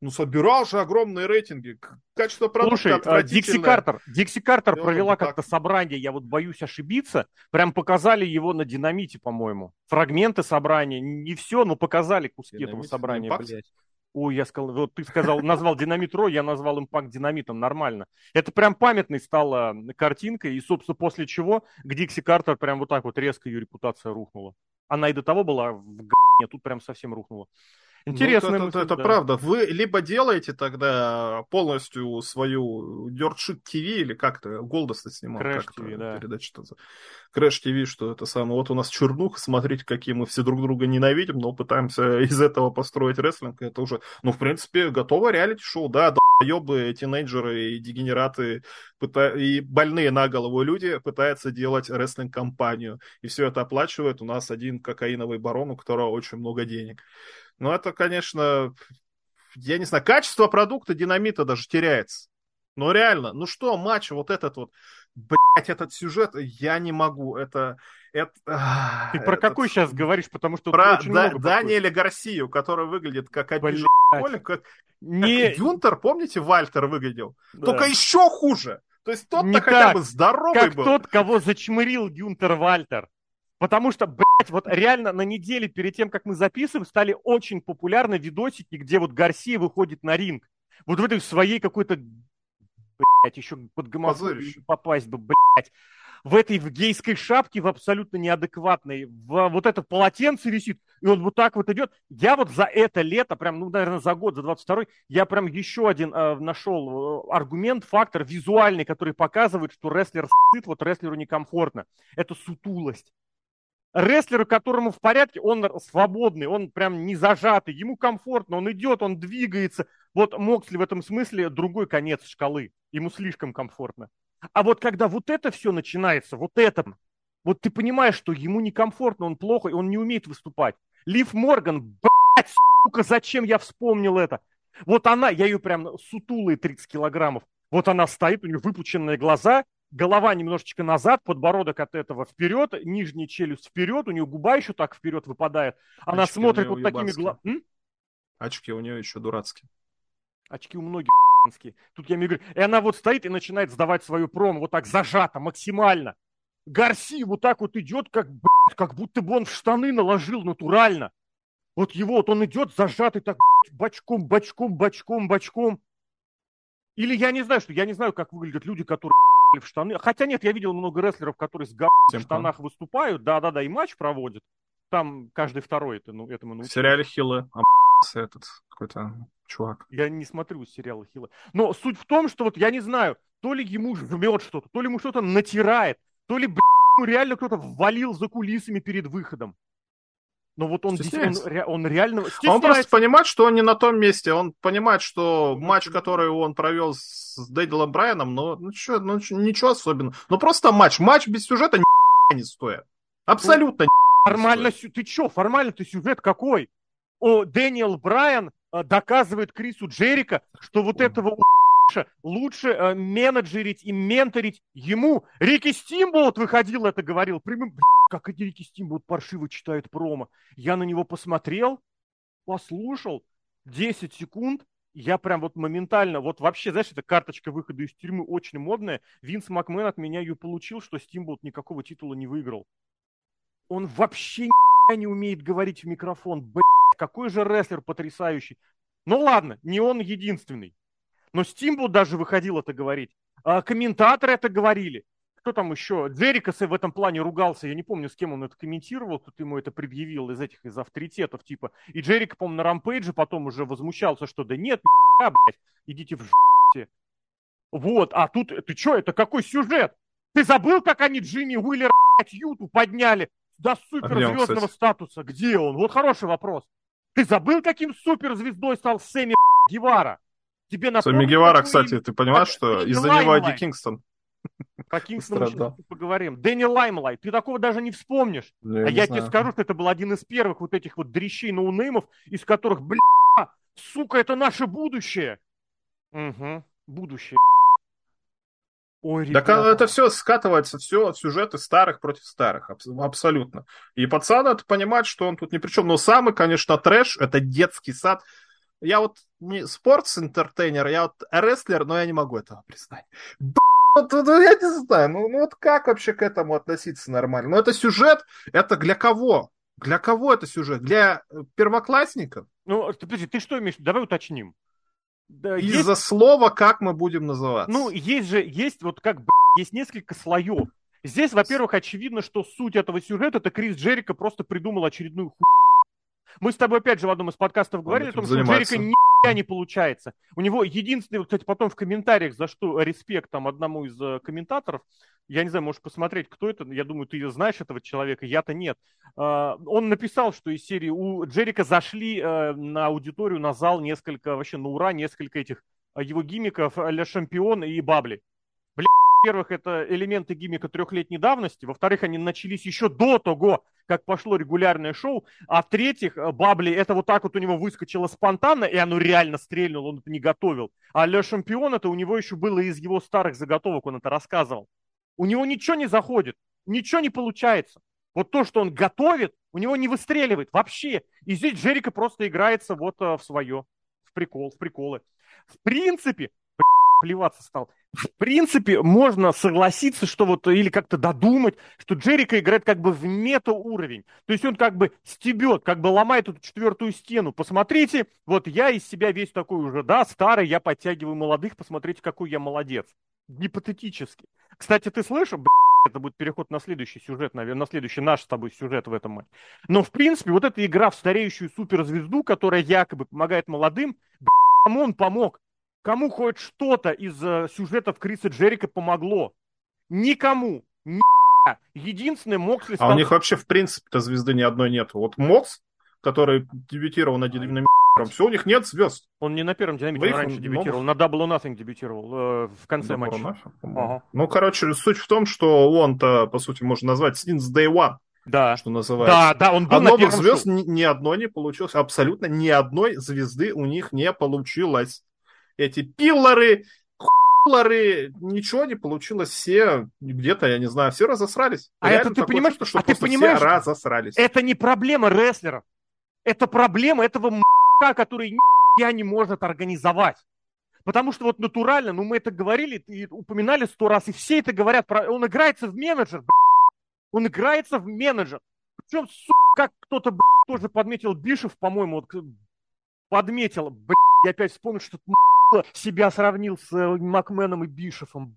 S2: Ну, собирал же огромные рейтинги. Качество продукта
S1: Слушай, а, Дикси Картер, Дикси Картер провела как-то собрание, я вот боюсь ошибиться. Прям показали его на динамите, по-моему. Фрагменты собрания. Не все, но показали куски Динамит, этого собрания, блядь. Ой, я сказал, вот ты сказал, назвал Динамит Ро, я назвал импакт динамитом, нормально. Это прям памятной стала картинка, и, собственно, после чего к Дикси Картер прям вот так вот резко ее репутация рухнула. Она и до того была в г***не, тут прям совсем рухнула.
S2: Интересно. Ну, это, это, правда. Вы либо делаете тогда полностью свою Dirt Shit TV, или как-то Голдоста снимал.
S1: Crash TV, да.
S2: Передача Crash TV, что это самое. Вот у нас чернуха, смотрите, какие мы все друг друга ненавидим, но пытаемся из этого построить рестлинг. Это уже, ну, в принципе, готово реалити-шоу, да, ебы, тинейджеры и дегенераты пыта... и больные на голову люди пытаются делать рестлинг-компанию. И все это оплачивает у нас один кокаиновый барон, у которого очень много денег. Ну, это, конечно, я не знаю, качество продукта динамита даже теряется. Ну реально, ну что, матч вот этот вот, блять, этот сюжет, я не могу, это... это
S1: Ты про это, какой сейчас говоришь, потому что...
S2: Про да, Даниэля Гарсию, который выглядит как обиженный как, не... как Гюнтер, помните, Вальтер выглядел? Да. Только еще хуже. То есть тот-то хотя бы здоровый
S1: как
S2: был.
S1: тот, кого зачмырил Гюнтер Вальтер. Потому что, блядь, вот реально на неделе перед тем, как мы записываем, стали очень популярны видосики, где вот Гарсия выходит на ринг. Вот в этой своей какой-то блядь, еще под гомофобию попасть бы, блядь. В этой в гейской шапке, в абсолютно неадекватной, в вот это полотенце висит, и он вот так вот идет. Я вот за это лето, прям, ну, наверное, за год, за 22-й, я прям еще один э, нашел э, аргумент, фактор визуальный, который показывает, что рестлер сыт, вот рестлеру некомфортно. Это сутулость рестлеру, которому в порядке, он свободный, он прям не зажатый, ему комфортно, он идет, он двигается. Вот Моксли в этом смысле другой конец шкалы, ему слишком комфортно. А вот когда вот это все начинается, вот это, вот ты понимаешь, что ему некомфортно, он плохо, и он не умеет выступать. Лив Морган, блядь, сука, зачем я вспомнил это? Вот она, я ее прям сутулые 30 килограммов, вот она стоит, у нее выпученные глаза, голова немножечко назад, подбородок от этого вперед, нижняя челюсть вперед, у нее губа еще так вперед выпадает. Она Очки смотрит вот такими глазами.
S2: Очки у нее еще дурацкие.
S1: Очки у многих Тут я говорю, и она вот стоит и начинает сдавать свою промо, вот так зажато, максимально. Гарси вот так вот идет, как, блядь, как будто бы он в штаны наложил натурально. Вот его, вот он идет зажатый так, блядь, бочком, бочком, бочком, бочком. Или я не знаю, что я не знаю, как выглядят люди, которые в штаны. Хотя нет, я видел много рестлеров, которые с га в штанах выступают. Да-да-да, и матч проводят. Там каждый второй это, ну, этому
S2: научился. В сериале Хиллы этот какой-то чувак.
S1: Я не смотрю сериалы Хилла. Но суть в том, что вот я не знаю, то ли ему жмет что-то, то ли ему что-то натирает, то ли, блядь, реально кто-то ввалил за кулисами перед выходом. Но вот он, он, он реально
S2: стесняется. Он просто понимает, что он не на том месте. Он понимает, что ну, матч, который он провел с Дэдилом Брайаном, ну, ну, чё, ну ничего особенного. Ну просто матч. Матч без сюжета ни не стоит. Абсолютно
S1: ну, Формально, ты чё, формально-то сюжет какой? О, Дэниел Брайан э, доказывает Крису Джерика, что вот этого лучше э, менеджерить и менторить ему. Рики Стимболт выходил, это говорил прямым, как эти Рики Стимболт паршиво читает промо. Я на него посмотрел, послушал, 10 секунд, я прям вот моментально, вот вообще, знаешь, эта карточка выхода из тюрьмы очень модная. Винс Макмен от меня ее получил, что Стимболт никакого титула не выиграл. Он вообще не умеет говорить в микрофон. Блять, какой же рестлер потрясающий. Ну ладно, не он единственный. Но Стимболт даже выходил это говорить. А комментаторы это говорили кто там еще? Джерикас в этом плане ругался, я не помню, с кем он это комментировал, тут ему это предъявил из этих, из авторитетов, типа. И Джерик, по-моему, на рампейдже потом уже возмущался, что да нет, блядь, идите в ж**те. Вот, а тут, ты что, это какой сюжет? Ты забыл, как они Джимми Уиллер, блядь, Юту подняли до суперзвездного статуса? Где он? Вот хороший вопрос. Ты забыл, каким суперзвездой стал Сэмми Гевара?
S2: Тебе напомню, Сэмми Гевара, кстати, ты понимаешь, что из-за него Эдди Кингстон
S1: про Кингстона мы поговорим. Дэнни Лаймлайт, ты такого даже не вспомнишь. Я а я знаю. тебе скажу, что это был один из первых вот этих вот дрищей ноунеймов, из которых, бля, сука, это наше будущее. Угу, будущее.
S2: Ой, ребята. Так это все скатывается, все сюжеты старых против старых, абсолютно. И пацан это понимает, что он тут ни при чем. Но самый, конечно, трэш, это детский сад. Я вот не спортс-интертейнер, я вот рестлер, но я не могу этого признать. Вот, ну, я не знаю, ну, ну вот как вообще к этому относиться нормально? Ну это сюжет, это для кого? Для кого это сюжет? Для э, первоклассников?
S1: Ну, подожди, ты что имеешь? Давай уточним.
S2: Да, Из-за есть... слова, как мы будем называться.
S1: Ну, есть же, есть вот как, есть несколько слоев. Здесь, во-первых, очевидно, что суть этого сюжета, это Крис Джерика просто придумал очередную ху... Мы с тобой опять же в одном из подкастов говорили о том, что Джерика не не получается. У него единственный, кстати, потом в комментариях, за что респект там одному из э, комментаторов, я не знаю, можешь посмотреть, кто это, я думаю, ты знаешь этого человека, я-то нет. Э, он написал, что из серии у Джерика зашли э, на аудиторию, на зал несколько, вообще на ура, несколько этих его гимиков для Шампион и Бабли. Во-первых, это элементы гимика трехлетней давности, во-вторых, они начались еще до того, как пошло регулярное шоу, а в-третьих, э, Бабли, это вот так вот у него выскочило спонтанно, и оно реально стрельнуло, он это не готовил. А Ле Шампион, это у него еще было из его старых заготовок, он это рассказывал. У него ничего не заходит, ничего не получается. Вот то, что он готовит, у него не выстреливает вообще. И здесь Джерика просто играется вот э, в свое, в прикол, в приколы. В принципе, плеваться стал. В принципе, можно согласиться, что вот, или как-то додумать, что Джерика играет как бы в мета-уровень. То есть он как бы стебет, как бы ломает эту четвертую стену. Посмотрите, вот я из себя весь такой уже, да, старый, я подтягиваю молодых, посмотрите, какой я молодец. Гипотетически. Кстати, ты слышал, это будет переход на следующий сюжет, наверное, на следующий наш с тобой сюжет в этом матче. Но, в принципе, вот эта игра в стареющую суперзвезду, которая якобы помогает молодым, кому он помог? Кому хоть что-то из э, сюжетов Криса Джерика помогло? Никому. Ни Единственный Моксли
S2: стал... А у них вообще, в принципе-то, звезды ни одной нет. Вот Мокс, который дебютировал на динамике, все, у них нет звезд.
S1: Он не на первом динамике, он раньше дебютировал. На Double Nothing дебютировал э, в конце Double матча.
S2: Ага. Ну, короче, суть в том, что он-то, по сути, можно назвать since day one.
S1: Да.
S2: Что называется.
S1: Да, да, он был
S2: а на новых звезд ни, ни одной не получилось. Абсолютно ни одной звезды у них не получилось эти пиллары, хуйлары, ничего не получилось, все где-то, я не знаю, все разосрались.
S1: А Реально это ты понимаешь, что, что а ты понимаешь,
S2: все разосрались.
S1: Это не проблема рестлеров, это проблема этого м***ка, который я не может организовать. Потому что вот натурально, ну мы это говорили и упоминали сто раз, и все это говорят, про... он играется в менеджер, он играется в менеджер. Причем, как кто-то тоже подметил Бишев, по-моему, вот, подметил, блядь, я опять вспомнил, что себя сравнил с э, Макменом и Бишефом.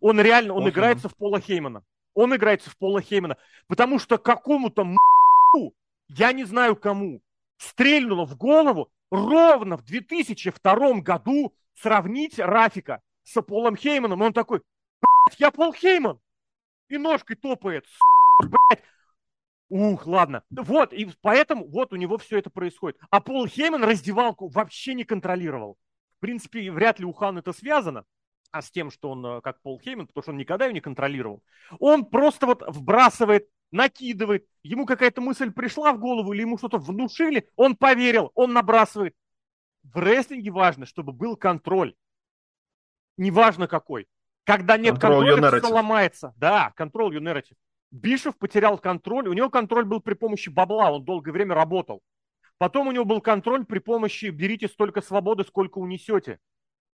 S1: Он реально, он играется в Пола Хеймана. Он играется в Пола Хеймана. Потому что какому-то я не знаю кому, стрельнуло в голову ровно в 2002 году сравнить Рафика с Полом Хейманом. Он такой, я Пол Хейман. И ножкой топает. Блядь. Ух, ладно. Вот, и поэтому вот у него все это происходит. А Пол Хейман раздевалку вообще не контролировал. В принципе, вряд ли у Хана это связано, а с тем, что он э, как Пол Хейман, потому что он никогда ее не контролировал. Он просто вот вбрасывает, накидывает, ему какая-то мысль пришла в голову или ему что-то внушили, он поверил, он набрасывает. В рестлинге важно, чтобы был контроль. Неважно какой. Когда нет контроля, все ломается. Да, контроль your narrative. Бишев потерял контроль, у него контроль был при помощи бабла, он долгое время работал. Потом у него был контроль при помощи «берите столько свободы, сколько унесете».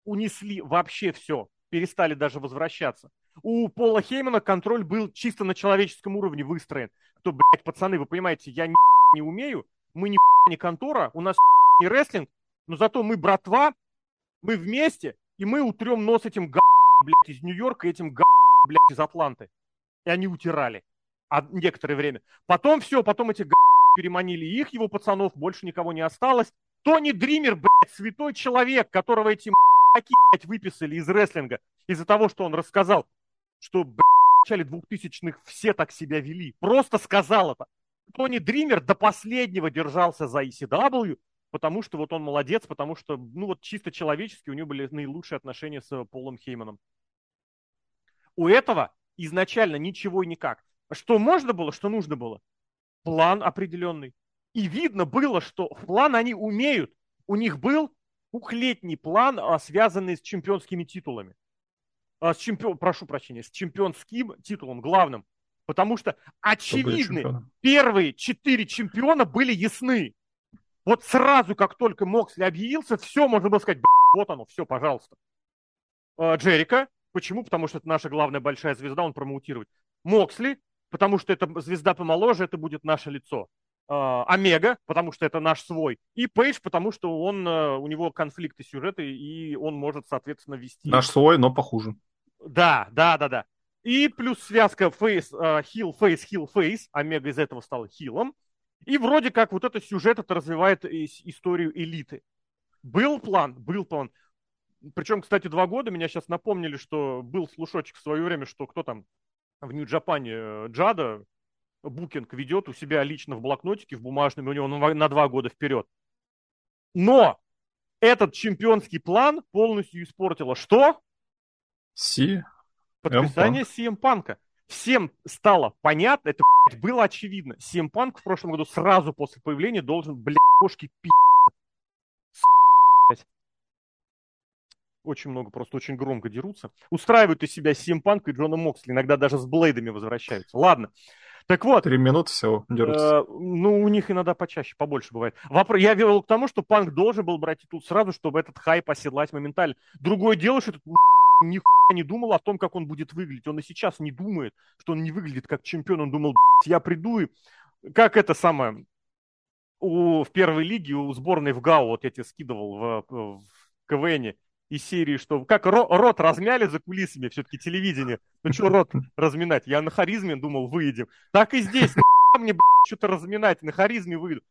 S1: Унесли вообще все, перестали даже возвращаться. У Пола Хеймана контроль был чисто на человеческом уровне выстроен. Кто, блядь, пацаны, вы понимаете, я ни не умею, мы ни не контора, у нас не рестлинг, но зато мы братва, мы вместе, и мы утрем нос этим га блядь, из Нью-Йорка, этим га блядь, из Атланты. И они утирали. А некоторое время. Потом все, потом эти га переманили их, его пацанов, больше никого не осталось. Тони Дример, блядь, святой человек, которого эти блядь, выписали из рестлинга из-за того, что он рассказал, что, блядь, в начале двухтысячных все так себя вели. Просто сказал это. Тони Дример до последнего держался за ECW, потому что вот он молодец, потому что, ну вот чисто человечески у него были наилучшие отношения с Полом Хейманом. У этого изначально ничего и никак. Что можно было, что нужно было? План определенный. И видно было, что план они умеют. У них был двухлетний план, а, связанный с чемпионскими титулами. А, с чемпион, прошу прощения, с чемпионским титулом главным. Потому что очевидно, первые четыре чемпиона были ясны. Вот сразу, как только Моксли объявился, все можно было сказать, вот оно, все, пожалуйста. А, Джерика, почему? Потому что это наша главная большая звезда, он промоутирует. Моксли, потому что это звезда помоложе, это будет наше лицо. А, Омега, потому что это наш свой. И Пейдж, потому что он, э, у него конфликты сюжеты, и он может, соответственно, вести...
S2: Наш свой, но похуже.
S1: Да, да, да, да. И плюс связка face, heel, face, heel, face. Омега из этого стал хилом. И вроде как вот этот сюжет это развивает историю элиты. Был план, был план. Причем, кстати, два года меня сейчас напомнили, что был слушочек в свое время, что кто там, в Нью-Джапане э, Джада букинг ведет у себя лично в блокнотике, в бумажном, у него на два года вперед. Но этот чемпионский план полностью испортило что?
S2: Си.
S1: Подписание CM Панка. всем стало понятно, это, блядь, было очевидно. CM Punk в прошлом году сразу после появления должен, блядь, кошки пи***. Очень много, просто очень громко дерутся. Устраивают из себя Punk и Джона Моксли. Иногда даже с Блейдами возвращаются. Ладно. Так вот.
S2: Три минуты всего дерутся.
S1: Э, ну, у них иногда почаще, побольше бывает. Вопрос, я вел к тому, что Панк должен был брать титул сразу, чтобы этот хайп оседлать моментально. Другое дело, что этот ни не думал о том, как он будет выглядеть. Он и сейчас не думает, что он не выглядит как чемпион. Он думал, я приду и... Как это самое... У, в первой лиге у сборной в ГАУ, вот я тебе скидывал в, в КВНе, из серии, что как рот размяли за кулисами, все-таки телевидение. Ну что рот разминать? Я на харизме думал, выйдем. Так и здесь. Мне, что-то разминать, на харизме выйду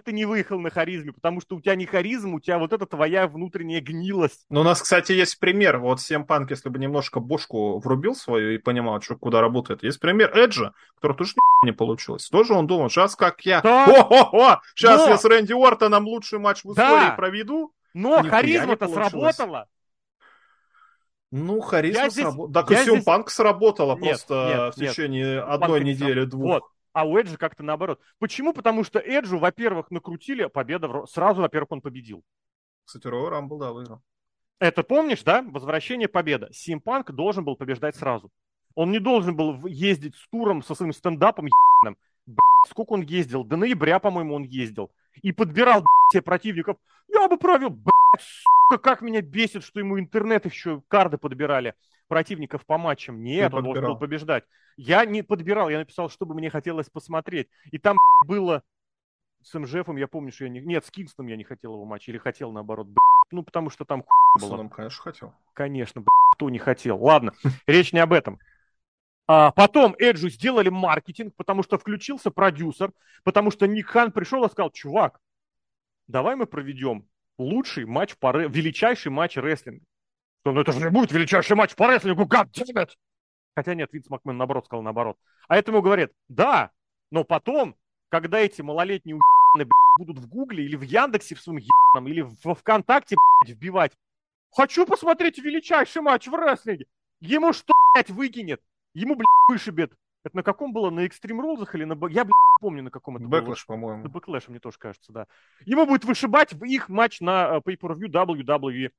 S1: ты не выехал на харизме, потому что у тебя не харизма, у тебя вот это твоя внутренняя гнилость.
S2: Ну, у нас, кстати, есть пример. Вот Сэм Панк, если бы немножко бошку врубил свою и понимал, что куда работает. Есть пример Эджа, который тоже не получилось. Тоже он думал, сейчас как я. О-хо-хо! Сейчас Но... я с Рэнди Уортоном лучший матч в истории да. проведу.
S1: Но харизма-то сработала.
S2: Ну, харизма сработала. Так и Сэм Панк сработала нет, просто нет, в течение нет. одной недели, двух. Вот
S1: а у Эджа как-то наоборот. Почему? Потому что Эджу, во-первых, накрутили, победа, в... сразу, во-первых, он победил.
S2: Кстати, Роу Рамбл, да, выиграл.
S1: Это помнишь, да? Возвращение победа. Симпанк должен был побеждать сразу. Он не должен был ездить с туром со своим стендапом ебаным. Сколько он ездил? До ноября, по-моему, он ездил. И подбирал себе противников. Я бы провел, блядь, сука, как меня бесит, что ему интернет еще карды подбирали противников по матчам. Нет, Ты он подбирал. должен был побеждать. Я не подбирал, я написал, чтобы мне хотелось посмотреть. И там было с МЖФом, я помню, что я не... Нет, с Кингстоном я не хотел его матч, или хотел наоборот, Ну, потому что там
S2: было. Нам, конечно, хотел.
S1: Конечно, кто не хотел. Ладно, речь не об этом. А потом Эджу сделали маркетинг, потому что включился продюсер, потому что Ник Хан пришел и сказал, чувак, давай мы проведем лучший матч по величайший матч рестлинга ну это же не будет величайший матч по рестлингу, God damn Хотя нет, Винс Макмен наоборот сказал наоборот. А этому говорят, да, но потом, когда эти малолетние у***ны, будут в Гугле или в Яндексе в своем или в ВКонтакте вбивать, хочу посмотреть величайший матч в рестлинге, ему что, блядь, выкинет? Ему, блядь, вышибет. Это на каком было? На Extreme Rules или на... Я, блядь, помню, на каком это
S2: Backlash, было. по-моему.
S1: На Backlash, мне тоже кажется, да. Ему будет вышибать в их матч на э, Pay-Per-View WWE.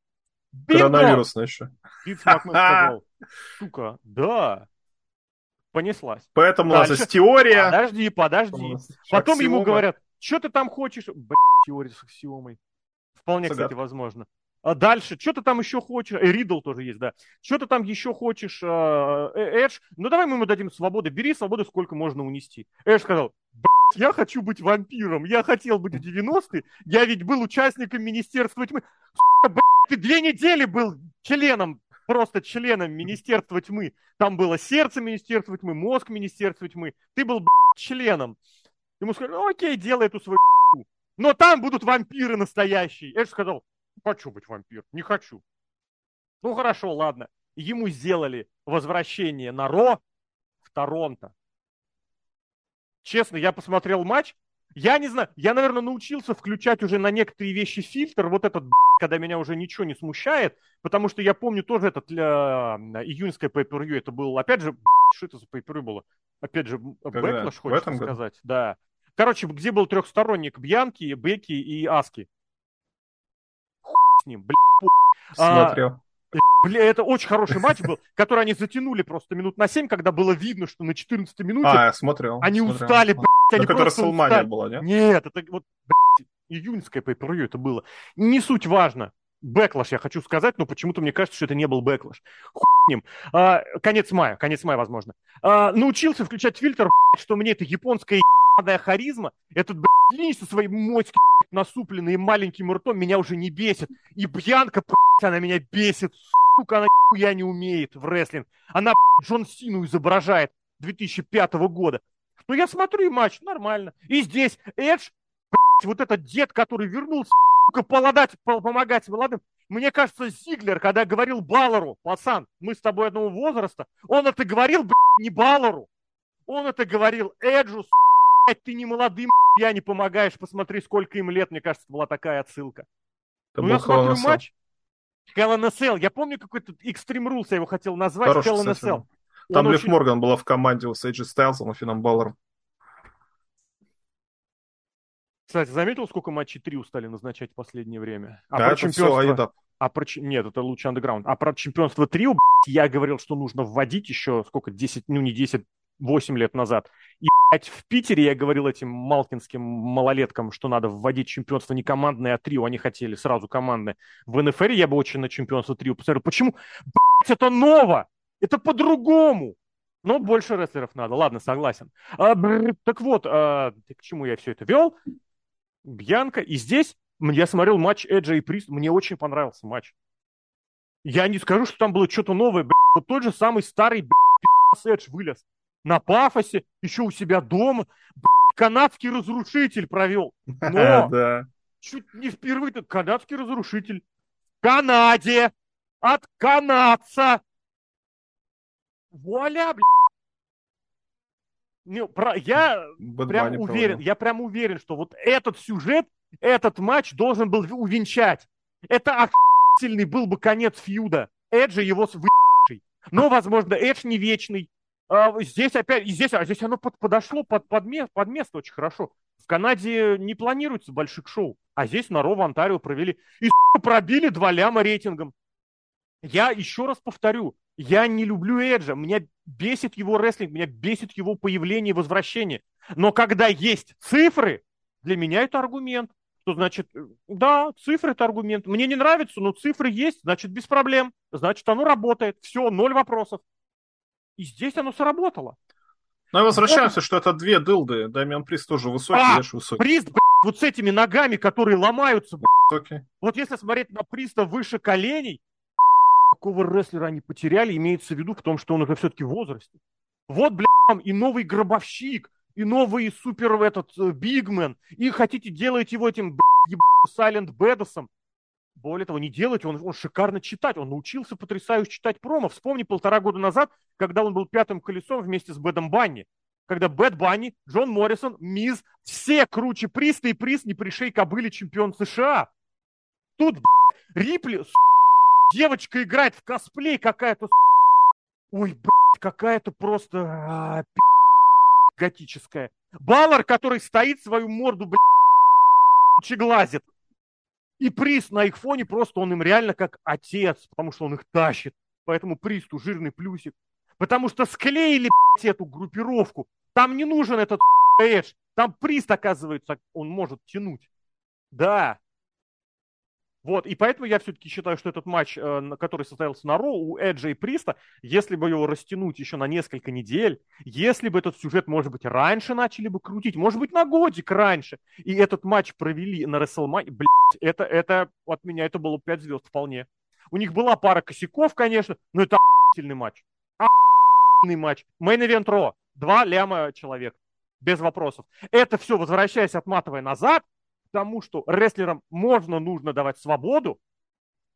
S2: Коронавирусная еще.
S1: Фитц сказал, сука, да, понеслась.
S2: Поэтому Дальше. у нас есть теория.
S1: Подожди, подожди. Потом ему говорят, что ты там хочешь? Блядь, теория с аксиомой. Вполне, Загад. кстати, возможно. А дальше, что ты там еще хочешь? Э, Ридл тоже есть, да. Что ты там еще хочешь, а, э, Эдж? Ну, давай мы ему дадим свободу. Бери свободу, сколько можно унести. Эдж сказал, я хочу быть вампиром. Я хотел быть в 90-е. Я ведь был участником Министерства тьмы. Ты две недели был членом, просто членом Министерства тьмы. Там было сердце Министерства тьмы, мозг Министерства тьмы. Ты был, блядь, членом. Ему сказали, ну окей, делай эту свою но там будут вампиры настоящие. Эдж сказал, хочу быть вампир, не хочу. Ну хорошо, ладно. Ему сделали возвращение на Ро в Торонто. Честно, я посмотрел матч, я не знаю, я, наверное, научился включать уже на некоторые вещи фильтр, вот этот, когда меня уже ничего не смущает, потому что я помню тоже этот для июньское pay это был, опять же, что это за pay было? Опять же, Бэклэш, хочется сказать, году? да. Короче, где был трехсторонник Бьянки, Беки и Аски. С ним, блядь.
S2: А,
S1: Бля, это очень хороший матч был, который они затянули просто минут на 7, когда было видно, что на 14 минуте
S2: а, я смотрел,
S1: они
S2: смотрел.
S1: устали, блядь, они
S2: это просто устали. была, нет?
S1: Нет, это вот, блядь, июньское pay это было. Не суть важно. Бэклаш, я хочу сказать, но почему-то мне кажется, что это не был бэклаш. Хуй ним. А, конец мая, конец мая, возможно. А, научился включать фильтр, блядь, что мне это японская ебаная харизма, этот, блядь, со своей моськой насупленной и маленьким ртом меня уже не бесит. И Бьянка, блядь, она меня бесит, сука, она я не умеет в рестлинг. Она Джон Сину изображает 2005 года. Но я смотрю и матч, нормально. И здесь Эдж, вот этот дед, который вернулся, сука, поладать, помогать молодым. Мне кажется, Зиглер, когда говорил Баллару, пацан, мы с тобой одного возраста, он это говорил, блядь, не Баллару. Он это говорил Эджу, блядь, ты не молодым, я не помогаешь, посмотри, сколько им лет, мне кажется, была такая отсылка. Это ну, я смотрю матч, in a Cell. Я помню какой-то Extreme Rules, я его хотел назвать. Хороший, Cell.
S2: Там он Лив очень... Морган была в команде с Эйджи Стайлсом и Финном Баллером.
S1: Кстати, заметил, сколько матчей три устали назначать в последнее время?
S2: А да, про чемпионство...
S1: А про... Нет, это лучше андеграунд. А про чемпионство трио, я говорил, что нужно вводить еще сколько, 10, ну не 10, 8 лет назад. И, в Питере я говорил этим малкинским малолеткам, что надо вводить чемпионство не командное, а трио. Они хотели сразу командное. В НФР я бы очень на чемпионство трио посмотрел. Почему? Блядь, это ново! Это по-другому! Но больше рестлеров надо. Ладно, согласен. А, бррр, так вот, а, к чему я все это вел? Бьянка. И здесь я смотрел матч Эджа и Прист. Мне очень понравился матч. Я не скажу, что там было что-то новое. Блядь. Вот тот же самый старый блядь, Эдж вылез. На пафосе, еще у себя дома. Блядь, канадский разрушитель провел. Но
S2: да.
S1: чуть не впервые тут канадский разрушитель. В Канаде. От канадца. Вуаля, блядь. Не, про, я Бэд прям уверен, проводил. я прям уверен, что вот этот сюжет, этот матч должен был увенчать. Это охуительный был бы конец фьюда. Эджи его вы***ший. Но, возможно, Эдж не вечный. А, здесь опять, здесь, а здесь оно под, подошло под, под, место, под место очень хорошо. В Канаде не планируется больших шоу, а здесь на Рово Онтарио провели. И пробили два ляма рейтингом. Я еще раз повторю, я не люблю Эджа, меня бесит его рестлинг, меня бесит его появление и возвращение. Но когда есть цифры, для меня это аргумент. Что значит, да, цифры это аргумент. Мне не нравится, но цифры есть, значит, без проблем. Значит, оно работает. Все, ноль вопросов. И здесь оно сработало.
S2: Ну и возвращаемся, вот. что это две дылды. Дамиан Прист тоже высокий, а, Эш высокий.
S1: Прист, блядь, вот с этими ногами, которые ломаются. Блядь. Вот если смотреть на Приста выше коленей, какого рестлера они потеряли, имеется в виду в том, что он уже все-таки в возрасте. Вот, блядь, и новый гробовщик, и новый супер этот э, бигмен, и хотите делать его этим, блядь, Сайлент Бэдосом. Более того, не делать, он, он шикарно читать, он научился потрясающе читать промо. Вспомни полтора года назад, когда он был пятым колесом вместе с Бэдом Банни. Когда Бэд Банни, Джон Моррисон, Миз, все круче Приста и Прист не пришей кобыли чемпион США. Тут, блядь, Рипли, девочка играет в косплей какая-то. Ой, блядь, какая-то просто а, готическая. Баллар, который стоит свою морду, блядь, глазит. И приз на их фоне просто он им реально как отец, потому что он их тащит. Поэтому присту жирный плюсик. Потому что склеили, блядь, эту группировку. Там не нужен этот Эдж. Там приз, оказывается, он может тянуть. Да, вот, и поэтому я все-таки считаю, что этот матч, э, который состоялся на Ро у Эджа и Приста, если бы его растянуть еще на несколько недель, если бы этот сюжет, может быть, раньше начали бы крутить, может быть, на годик раньше, и этот матч провели на WrestleMania, блядь, это, это от меня это было 5 звезд вполне. У них была пара косяков, конечно, но это охуительный матч. Охуительный матч. Мейн-эвент Ро. Два ляма человек. Без вопросов. Это все, возвращаясь, отматывая назад, тому, что рестлерам можно, нужно давать свободу,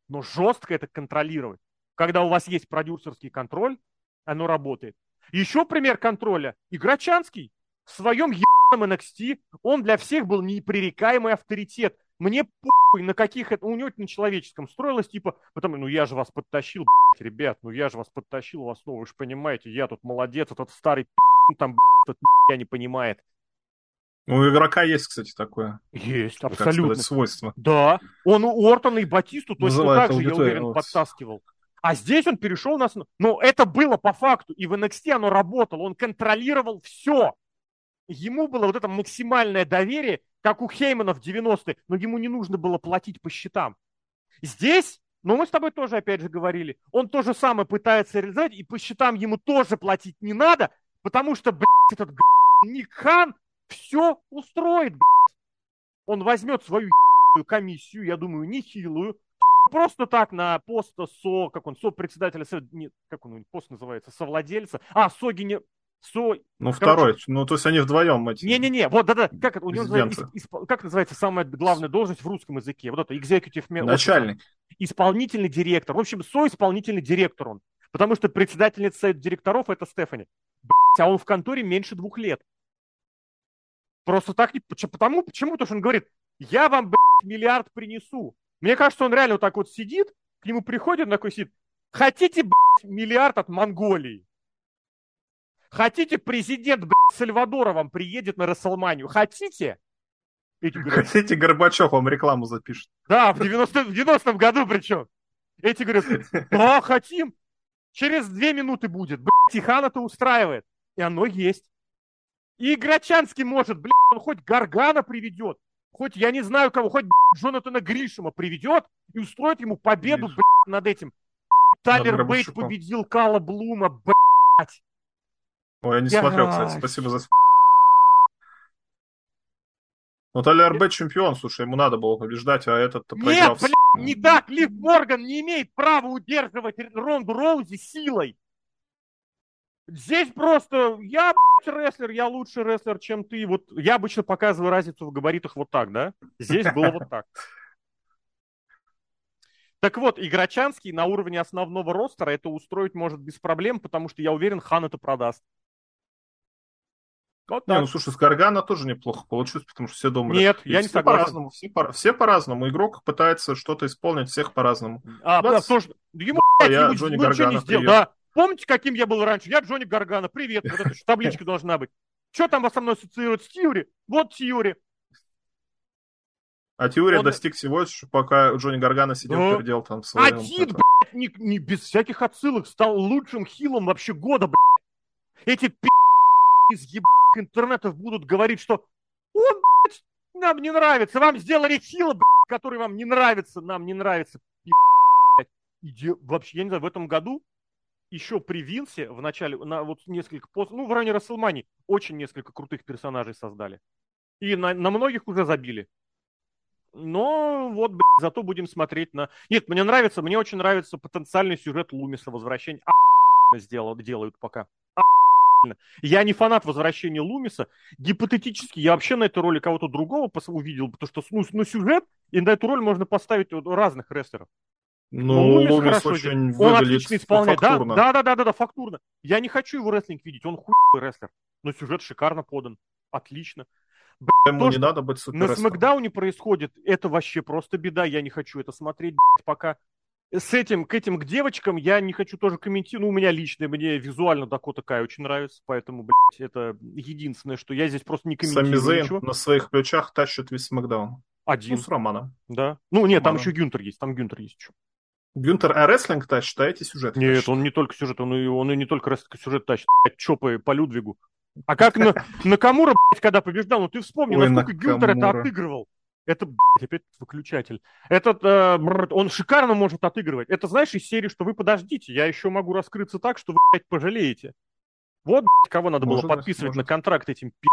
S1: но жестко это контролировать. Когда у вас есть продюсерский контроль, оно работает. Еще пример контроля. Играчанский в своем ебаном NXT, он для всех был непререкаемый авторитет. Мне похуй, на каких это... У него это на человеческом строилось, типа, потому, ну я же вас подтащил, блядь, ребят, ну я же вас подтащил вас, ну вы же понимаете, я тут молодец, этот старый там, блядь, этот я не понимает.
S2: У игрока есть, кстати, такое.
S1: Есть, абсолютно.
S2: Сказать, свойство.
S1: Да. Он у Ортона и Батисту точно Называет так же, я уверен, вот. подтаскивал. А здесь он перешел нас... Но это было по факту. И в NXT оно работало. Он контролировал все. Ему было вот это максимальное доверие, как у Хеймана в 90-е, но ему не нужно было платить по счетам. Здесь, ну мы с тобой тоже опять же говорили, он то же самое пытается реализовать, и по счетам ему тоже платить не надо, потому что, блядь, этот Ник Хан все устроит, блядь. Он возьмет свою комиссию, я думаю, нехилую, просто так на пост со, как он, со председателя, нет, как он, пост называется, совладельца, а, Согине, со...
S2: Ну, Короче, второй, ну, то есть они вдвоем эти...
S1: Не-не-не, вот, да-да, как это, у него называется, исп, как называется самая главная должность в русском языке? Вот это, executive...
S2: Начальник.
S1: Исполнительный директор. В общем, со-исполнительный директор он. Потому что председательница директоров это Стефани. Блять, а он в конторе меньше двух лет. Просто так не... Потому, почему? Потому что он говорит, я вам, блядь, миллиард принесу. Мне кажется, он реально вот так вот сидит, к нему приходит, такой сидит, хотите, блядь, миллиард от Монголии? Хотите, президент, блядь, Сальвадора вам приедет на Расселманию? Хотите?
S2: Эти говорят, Хотите, Горбачев вам рекламу запишет?
S1: Да, в 90-м 90 году причем. Эти говорят, да, хотим. Через две минуты будет. Блядь, Тихан это устраивает. И оно есть. И Грачанский может, блядь, он хоть Гаргана приведет, хоть, я не знаю кого, хоть блядь, Джонатана Гришима приведет и устроит ему победу, блядь, над этим. Тайлер Бейт победил Кала Блума, блядь.
S2: Ой, я не я... смотрел, кстати, спасибо за ну, Тайлер Бейт чемпион, слушай, ему надо было побеждать, а этот
S1: Нет, блядь, не так, Лив Морган не имеет права удерживать Ронду Роузи силой. Здесь просто я, блядь, рестлер, я лучший рестлер, чем ты. Вот я обычно показываю разницу в габаритах вот так, да? Здесь было вот так. Так вот, Играчанский на уровне основного ростера это устроить может без проблем, потому что я уверен, Хан это продаст.
S2: Вот не, ну слушай, с Гаргана тоже неплохо получилось, потому что все думали.
S1: Нет, я не согласен.
S2: По-разному, все, по, все по-разному. Игрок пытается что-то исполнить, всех по-разному.
S1: А, 20... да, тоже. Ему, блядь, я ему, Джонни Гаргана, не сделал. Да, Помните, каким я был раньше? Я Джонни Гаргана. Привет. Вот эта табличка должна быть. Что там со мной ассоциирует с Тьюри? Вот Тьюри.
S2: А Тьюри Он... достиг всего, пока Джонни Гаргана сидел, ну, передел там
S1: своем... Один, это... блядь, не, не, без всяких отсылок стал лучшим хилом вообще года, блядь. Эти пи*** из ебаных интернетов будут говорить, что он, блядь, нам не нравится. Вам сделали хила, блядь, который вам не нравится. Нам не нравится. Блядь. Иди... Вообще, я не знаю, в этом году еще при Винсе в начале, на вот несколько пост, ну, в районе Расселмани очень несколько крутых персонажей создали. И на, на многих уже забили. Но вот, блядь, зато будем смотреть на... Нет, мне нравится, мне очень нравится потенциальный сюжет Лумиса возвращение. А сделал, делают пока. Я не фанат возвращения Лумиса. Гипотетически я вообще на этой роли кого-то другого увидел, потому что ну, ну, сюжет, и на эту роль можно поставить разных рестлеров.
S2: Ну, Лумис, Лумис очень.
S1: Он отлично исполняет. Да, да, да, да, да, да, фактурно. Я не хочу его рестлинг видеть, он хуй рестлер. Но сюжет шикарно подан. Отлично.
S2: Блин, Ему то, не надо быть
S1: супер На Смакдауне происходит, это вообще просто беда. Я не хочу это смотреть, блядь, пока с этим, к этим, к девочкам я не хочу тоже комментировать. Ну, у меня лично, мне визуально Дакота Кай очень нравится, поэтому, блядь, это единственное, что я здесь просто не комментирую
S2: Сами ничего. на своих плечах тащит весь Смакдаун.
S1: Один.
S2: Ну, с Романом.
S1: Да. Ну, нет, Романом. там еще Гюнтер есть, там Гюнтер есть еще.
S2: Гюнтер а рестлинг тащит, а эти сюжеты
S1: Нет, тащит. он не только сюжет, он и, он и не только рестлинг, сюжет тащит. Чопы по Людвигу. А как на, Накамура, блядь, когда побеждал, ну ты вспомни, Ой, насколько Накамура. Гюнтер это отыгрывал. Это, блядь, опять выключатель. Этот, э, он шикарно может отыгрывать. Это, знаешь, из серии, что вы подождите, я еще могу раскрыться так, что вы, блядь, пожалеете. Вот, блядь, кого надо может, было подписывать может. на контракт этим пи***,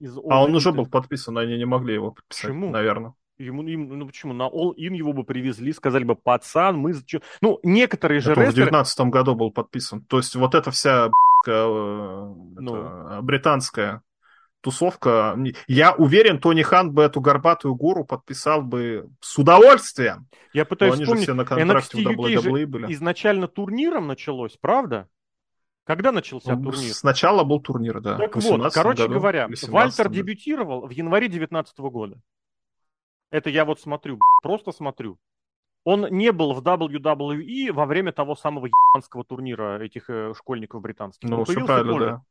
S2: Из а он уже был подписан, они не могли его подписать, Почему? наверное.
S1: Ему, им, ну почему, на All In его бы привезли, сказали бы, пацан, мы... Ну, некоторые же
S2: рестлеры... в 19 году был подписан. То есть вот эта вся э, ну. это, британская тусовка. Я уверен, Тони Хан бы эту горбатую гору подписал бы с удовольствием.
S1: Я пытаюсь Но вспомнить, все на контракте NXT UK же были. изначально турниром началось, правда? Когда начался ну, турнир?
S2: Сначала был турнир, да.
S1: Так вот, короче году, говоря, Вальтер дебютировал в январе 2019 года. Это я вот смотрю, просто смотрю. Он не был в WWE во время того самого ебанского турнира этих э, школьников британских.
S2: Ну, все правильно, да.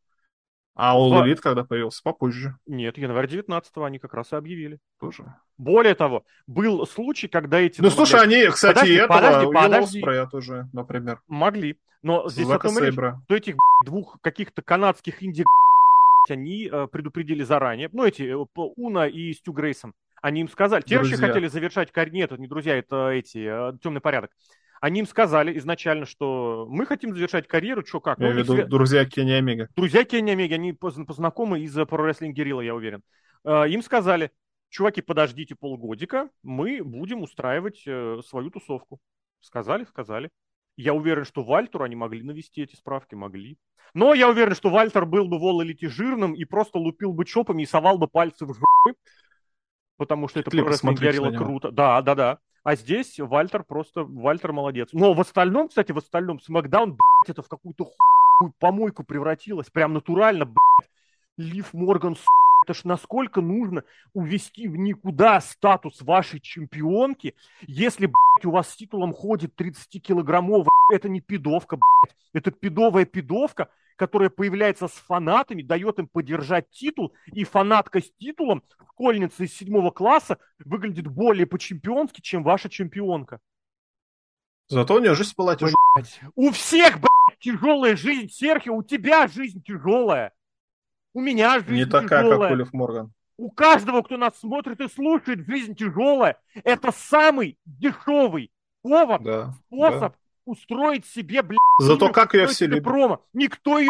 S2: А All Elite когда появился? Попозже.
S1: Нет, январь 19-го они как раз и объявили.
S2: Тоже.
S1: Более того, был случай, когда эти...
S2: Ну, слушай, они, кстати, подожди, этого, подожди, подожди. Оспрея тоже, например.
S1: Могли. Но здесь о том речь, что этих двух каких-то канадских инди они э, предупредили заранее. Ну, эти, э, Уна и Стю Грейсон. Они им сказали, те вообще хотели завершать карьеру, нет, это не друзья, это эти, э, темный порядок. Они им сказали изначально, что мы хотим завершать карьеру, что как.
S2: Я ну, виду, свя... друзья Кенни Омега.
S1: Друзья Кенни Омега, они познакомы из Pro Wrestling Guerrilla, я уверен. Э, им сказали, чуваки, подождите полгодика, мы будем устраивать э, свою тусовку. Сказали, сказали. Я уверен, что Вальтеру они могли навести эти справки, могли. Но я уверен, что Вальтер был бы в All жирным и просто лупил бы чопами и совал бы пальцы в жопы потому что это Клип просто горело круто. Да, да, да. А здесь Вальтер просто, Вальтер молодец. Но в остальном, кстати, в остальном Смакдаун, блядь, это в какую-то хуйную помойку превратилось. Прям натурально, блядь. Лив Морган, Это ж насколько нужно увести в никуда статус вашей чемпионки, если, блядь, у вас с титулом ходит 30-килограммовая, это не пидовка, блядь, это пидовая пидовка, которая появляется с фанатами, дает им поддержать титул, и фанатка с титулом, школьница из седьмого класса, выглядит более по-чемпионски, чем ваша чемпионка.
S2: Зато у нее жизнь была тяжелая.
S1: У всех, блядь, тяжелая жизнь, Серхио, у тебя жизнь тяжелая. У меня жизнь
S2: Не такая,
S1: тяжелая.
S2: как Улиф Морган.
S1: У каждого, кто нас смотрит и слушает, жизнь тяжелая. Это самый дешевый повод,
S2: да,
S1: способ
S2: да.
S1: устроить себе, блядь,
S2: Зато как ее все любят.
S1: промо. Никто ее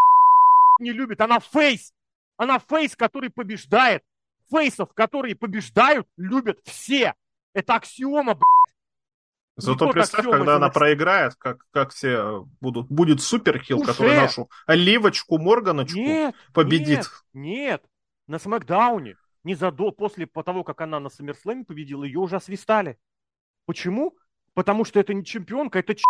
S1: не любит. Она фейс. Она фейс, который побеждает. Фейсов, которые побеждают, любят все. Это аксиома, блядь.
S2: Зато
S1: Никто
S2: представь,
S1: так
S2: когда она проиграет, как, как все будут, будет суперхилл,
S1: Уже.
S2: который нашу Оливочку Морганочку
S1: Нет,
S2: победит.
S1: Нет, нет. На Смакдауне, незадолго после того, как она на Саммерслэме победила, ее уже освистали. Почему? Потому что это не чемпионка, это ч***.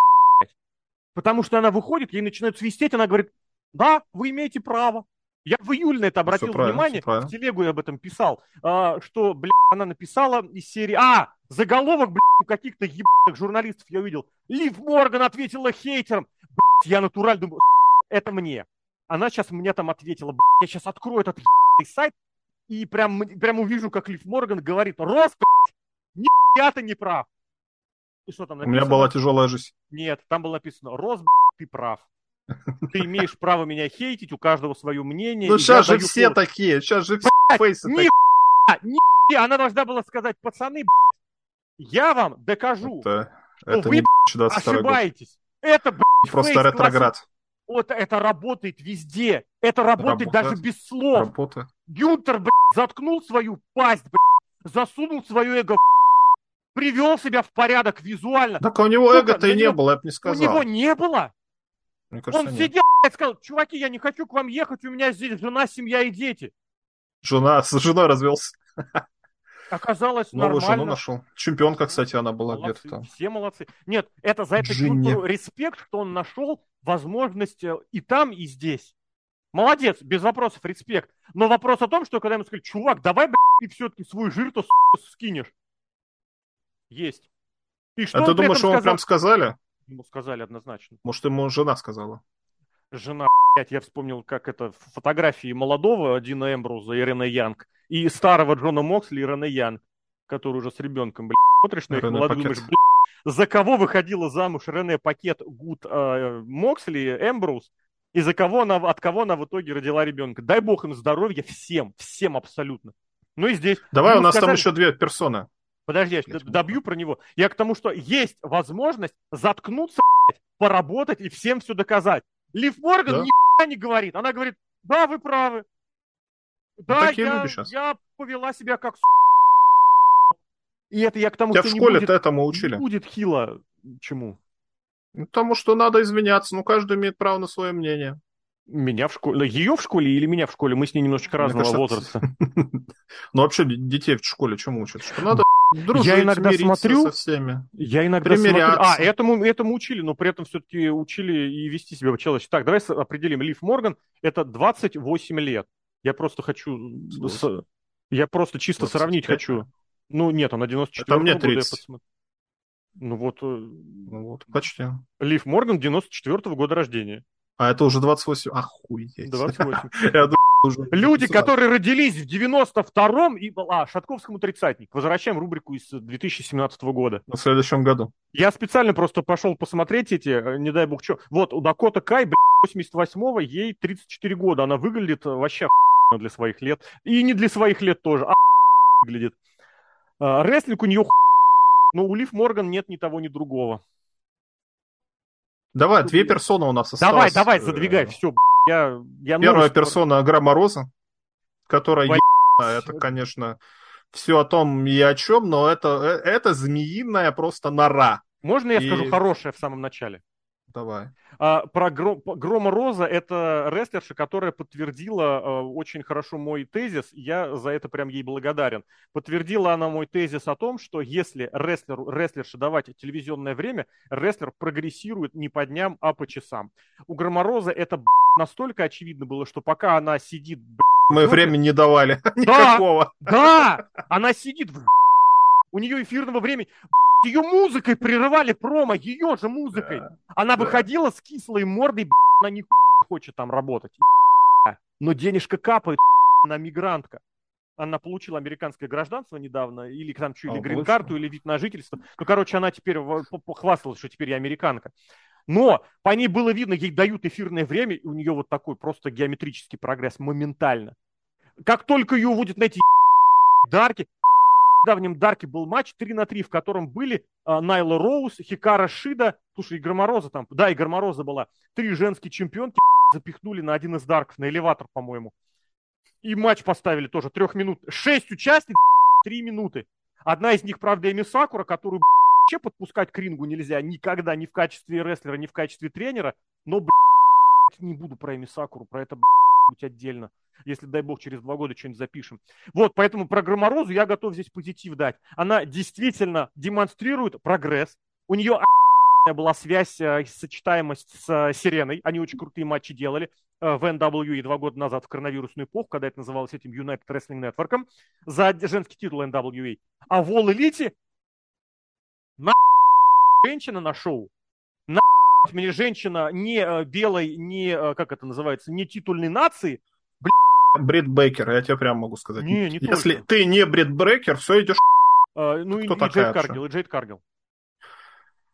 S1: Потому что она выходит, ей начинают свистеть, она говорит, да, вы имеете право. Я в июле на это обратил
S2: правильно,
S1: внимание, в телегу я об этом писал, а, что, блядь, она написала из серии... А, заголовок, блядь, у каких-то ебаных журналистов я увидел. Лив Морган ответила хейтерам. Блядь, я натурально думаю, это мне. Она сейчас мне там ответила, блядь, я сейчас открою этот ебаный сайт и прям, прям увижу, как Лив Морган говорит, Рос, блядь, ни ты не прав. И что там
S2: У меня
S1: написано?
S2: была тяжелая жизнь.
S1: Нет, там было написано, Рос, блядь, ты прав. Ты имеешь право меня хейтить, у каждого свое мнение.
S2: Ну сейчас же все
S1: фору».
S2: такие, сейчас же все фейсы
S1: Ни
S2: такие.
S1: хуя. Она должна была сказать, пацаны, блядь, я вам докажу,
S2: Это,
S1: что
S2: это
S1: вы,
S2: не 22 год.
S1: ошибаетесь. Это, блядь,
S2: Просто
S1: фейс
S2: ретроград.
S1: Вот это работает везде. Это работает
S2: Работает.
S1: даже без слов.
S2: Работа.
S1: Гюнтер, блядь, заткнул свою пасть, блядь, засунул свое эго, в привел себя в порядок визуально.
S2: Так у него эго-то и не было, я бы не
S1: У
S2: сказал.
S1: него не было.
S2: Мне кажется,
S1: Он
S2: нет.
S1: сидел, блядь, сказал, чуваки, я не хочу к вам ехать, у меня здесь жена, семья и дети.
S2: Жена, с женой развелся.
S1: Оказалось
S2: Новую жену
S1: нормально.
S2: нашел. Чемпионка, кстати, она была
S1: Молодцы,
S2: где-то там.
S1: все молодцы. Нет, это за это чувствую респект, что он нашел возможность э, и там, и здесь. Молодец, без вопросов, респект. Но вопрос о том, что когда ему сказали, чувак, давай, блядь, ты все-таки свой жир-то скинешь. Есть. И что
S2: А
S1: он
S2: ты думаешь,
S1: этом
S2: ему
S1: сказал?
S2: прям сказали?
S1: Ему сказали однозначно.
S2: Может, ему жена сказала?
S1: Жена, блядь, я вспомнил, как это фотографии молодого Дина Эмбруза и Рене Янг, и старого Джона Моксли и Рене Янг, который уже с ребенком, блядь, смотришь на их молодых, думаешь, блядь, за кого выходила замуж Рене Пакет Гуд э, Моксли, Эмбруз, и за кого она, от кого она в итоге родила ребенка. Дай бог им здоровья всем, всем абсолютно. Ну и здесь...
S2: Давай,
S1: ему
S2: у нас там
S1: сказали-
S2: еще две персоны.
S1: Подожди, я добью про него. Я к тому, что есть возможность заткнуться, поработать и всем все доказать. Лив Морган
S2: Да.
S1: ни не говорит. Она говорит, да, вы правы. Да,
S2: Ну,
S1: я, я повела себя как с***. И это я к тому,
S2: Тебя в
S1: что не будет,
S2: этому
S1: не
S2: учили.
S1: будет хило чему.
S2: Ну, Потому что надо извиняться. Ну, каждый имеет право на свое мнение.
S1: Меня в школе, ее в школе или меня в школе? Мы с ней немножечко разного
S2: кажется,
S1: возраста.
S2: Ну, вообще, детей в школе чему учат? Что надо дружить,
S1: Я иногда смотрю,
S2: со всеми.
S1: Я иногда смотрю... А, этому, этому учили, но при этом все-таки учили и вести себя по-человечески. Так, давай определим. Лив Морган – это 28 лет. Я просто хочу... с- Я просто чисто
S2: 25.
S1: сравнить хочу. Ну, нет, она 94
S2: Это мне
S1: года. я
S2: 30.
S1: посмотрю. Ну вот, э,
S2: Ну, вот, почти.
S1: Лив Морган 94 года рождения.
S2: А это уже 28. Охуеть.
S1: 28.
S2: Я думаю, уже...
S1: Люди, которые родились в 92-м, и... А, Шатковскому тридцатник. Возвращаем рубрику из 2017 года.
S2: В следующем году.
S1: Я специально просто пошел посмотреть эти, э, не дай бог что. Вот, у Дакота Кай, блядь, 88-го, ей 34 года. Она выглядит э, вообще для своих лет. И не для своих лет тоже. А выглядит. А, Рестлинг у нее но у Лив Морган нет ни того, ни другого.
S2: Давай, две персоны у нас
S1: Давай,
S2: осталось.
S1: давай,
S2: Э,
S1: задвигай, все. Я, я
S2: Первая персона Грамма Роза, которая, ебаная, это, конечно, все о том и о чем, но это, э, это змеиная просто нора.
S1: Можно я
S2: И-
S1: скажу хорошее в самом начале?
S2: Давай.
S1: А, про Гро- Грома Роза это рестлерша, которая подтвердила а, очень хорошо мой тезис. Я за это прям ей благодарен. Подтвердила она мой тезис о том, что если рестлеру, рестлерше давать телевизионное время, рестлер прогрессирует не по дням, а по часам. У Громороза это б***ь, настолько очевидно было, что пока она сидит
S2: Мы времени не давали.
S1: Да, Никакого. Да, она сидит в у нее эфирного времени. Ее музыкой прерывали промо, ее же музыкой. Да, она да. выходила с кислой мордой, она не хочет там работать. Но денежка капает, она мигрантка. Она получила американское гражданство недавно, или там что, или а, грин-карту, или вид на жительство. Ну, короче, она теперь похвасталась, что теперь я американка. Но по ней было видно, ей дают эфирное время, и у нее вот такой просто геометрический прогресс моментально. Как только ее уводят на эти дарки, в давнем Дарке был матч 3 на 3, в котором были а, Найла Роуз, Хикара Шида, слушай, и Громороза там, да, и Громороза была. Три женские чемпионки запихнули на один из Дарков, на элеватор, по-моему. И матч поставили тоже трех минут. Шесть участников, три минуты. Одна из них, правда, Эми Сакура, которую вообще подпускать к рингу нельзя никогда, ни в качестве рестлера, ни в качестве тренера. Но, не буду про Эми Сакуру, про это, быть отдельно если, дай бог, через два года что-нибудь запишем. Вот, поэтому про Громорозу я готов здесь позитив дать. Она действительно демонстрирует прогресс. У нее была связь, э, сочетаемость с э, Сиреной. Они очень крутые матчи делали э, в NWE два года назад в коронавирусную эпоху, когда это называлось этим United Wrestling Network, за женский титул NWE. А в All Elite женщина на шоу. На мне женщина не белой, не, как это называется, не титульной нации,
S2: Брит Бейкер, я тебе прямо могу сказать.
S1: Не, не
S2: Если только. ты не Брит Бейкер, все идешь.
S1: А, ну Кто и, и Джейд Каргил, и Джейд Каргил.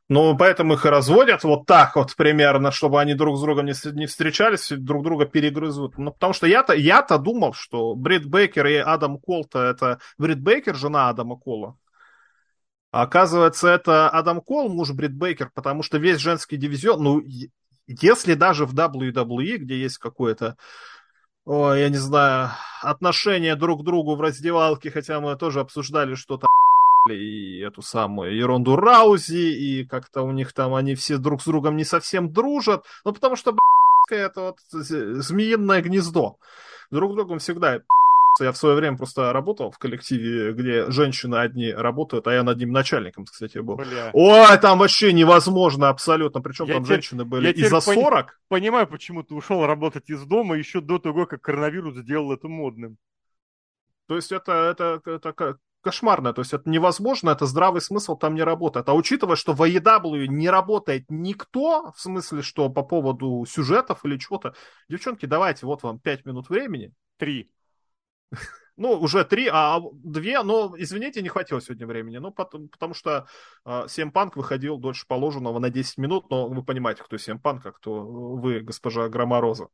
S2: Ну, поэтому их и разводят вот так вот примерно, чтобы они друг с другом не, не встречались, друг друга перегрызут. Ну, потому что я-то, я-то думал, что Брит Бейкер и Адам Кол-то это... Брит Бейкер жена Адама Кола. Оказывается, это Адам Кол, муж Брит Бейкер, потому что весь женский дивизион, ну, если даже в WWE, где есть какое-то Ой, я не знаю, отношения друг к другу в раздевалке, хотя мы тоже обсуждали что-то и эту самую Еронду Раузи, и как-то у них там они все друг с другом не совсем дружат, ну потому что, это вот змеиное гнездо. Друг другом всегда я в свое время просто работал в коллективе, где женщины одни работают, а я над ним начальником, кстати, был. Бля. Ой, там вообще невозможно абсолютно. Причем я там теперь, женщины были и за 40. Пони-
S1: понимаю, почему ты ушел работать из дома еще до того, как коронавирус сделал это модным.
S2: То есть это, это, это кошмарно, то есть это невозможно, это здравый смысл там не работает. А учитывая, что в AEW не работает никто, в смысле, что по поводу сюжетов или чего-то, девчонки, давайте, вот вам пять минут времени.
S1: Три.
S2: Ну, уже три, а две, но, извините, не хватило сегодня времени. Ну, потому, потому что э, Панк выходил дольше положенного на 10 минут, но вы понимаете, кто Сем Панк, а кто вы, госпожа Громороза.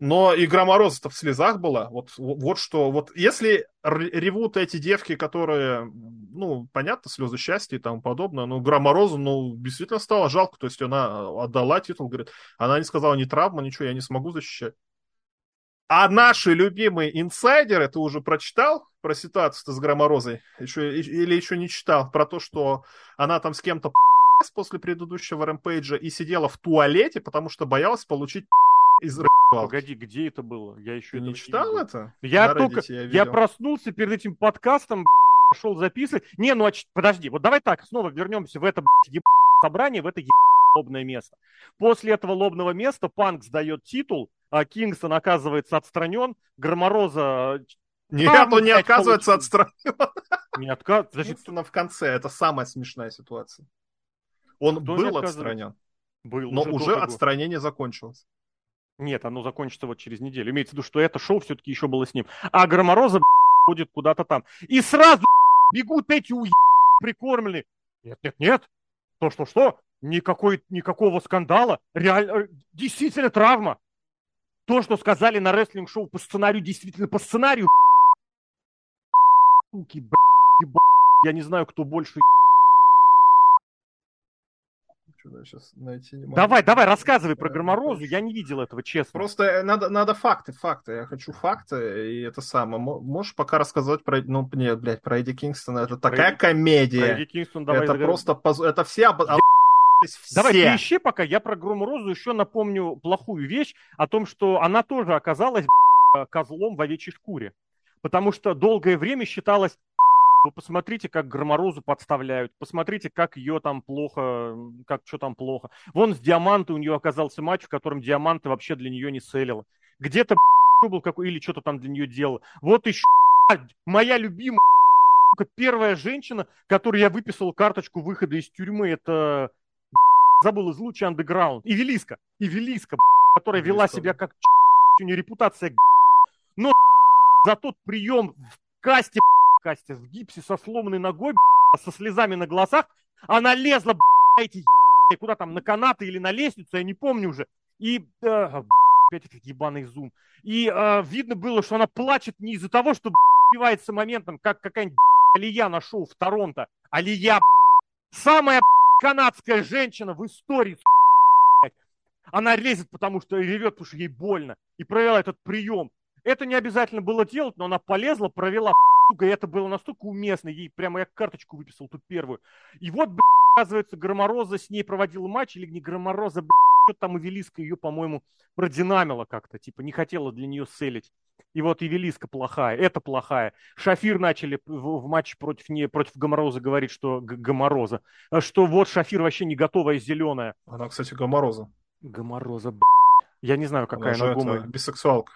S2: Но и Громороза-то в слезах была. Вот, вот что, вот если ревут эти девки, которые, ну, понятно, слезы счастья и тому подобное, но Громорозу, ну, действительно стало жалко. То есть она отдала титул, говорит, она не сказала ни травма, ничего, я не смогу защищать. А наши любимые инсайдеры, ты уже прочитал про ситуацию с Громорозой? Еще, или еще не читал? Про то, что она там с кем-то после предыдущего рэмпейджа и сидела в туалете, потому что боялась получить из
S1: Погоди, где это было? Я еще
S2: не читал не это?
S1: Я только, я, я проснулся перед этим подкастом, пошел записывать. Не, ну а подожди, вот давай так, снова вернемся в это собрание, в это лобное место. После этого лобного места Панк сдает титул, а Кингстон оказывается отстранен, Громороза...
S2: Нет, он не оказывается отстранен.
S1: Не отказывается.
S2: Кингстона в конце, это самая смешная ситуация. Он Кто был отстранен. Был, но уже, уже отстранение закончилось.
S1: Нет, оно закончится вот через неделю. Имеется в виду, что это шоу все-таки еще было с ним. А Громороза ходит куда-то там. И сразу бегут эти у прикормленные. Нет, нет, нет. То, что, что? Никакой, никакого скандала. Реально, э, действительно травма. То, что сказали на рестлинг-шоу по сценарию, действительно по сценарию. Суки, я не знаю, кто больше сейчас найти не могу. Давай, давай, рассказывай про Громорозу. Я не видел этого, честно.
S2: Просто э, надо, надо факты, факты. Я хочу факты, и это самое. Можешь пока рассказать про, ну, нет, блядь, про Эдди Кингстона. Это про такая Эдди... комедия. Про Эдди Кингстон, давай. Это просто, поз... это все... Об...
S1: Все. Давай ты ищи пока. Я про Грому Розу еще напомню плохую вещь о том, что она тоже оказалась козлом в овечьей шкуре. Потому что долгое время считалось, вы посмотрите, как Громорозу подставляют, посмотрите, как ее там плохо, как что там плохо. Вон с Диаманты у нее оказался матч, в котором Диаманты вообще для нее не целила. Где-то был какой, или что-то там для нее делал. Вот еще моя любимая первая женщина, которой я выписал карточку выхода из тюрьмы, это забыл из луча андеграунд. И Велиска, и Велиска, которая вела себя как у нее репутация но за тот прием в касте, касте в гипсе со сломанной ногой, со слезами на глазах, она лезла, эти куда там, на канаты или на лестницу, я не помню уже. И, э, опять этот ебаный зум. И э, видно было, что она плачет не из-за того, что убивается моментом, как какая-нибудь Алия на шоу в Торонто. Алия, самая канадская женщина в истории, она лезет, потому что ревет, потому что ей больно. И провела этот прием. Это не обязательно было делать, но она полезла, провела и это было настолько уместно. Ей прямо я карточку выписал, тут первую. И вот, оказывается, Громороза с ней проводила матч, или не Громороза, блядь, что там Эвелиска ее, по-моему, продинамила как-то, типа не хотела для нее селить. И вот Эвелиска плохая, это плохая. Шафир начали в, в матче против, не, против Гомороза говорить, что Гомороза. Что вот Шафир вообще не готовая зеленая.
S2: Она, кстати, Гомороза.
S1: Гомороза, блядь. Я не знаю, какая она,
S2: она гома. бисексуалка.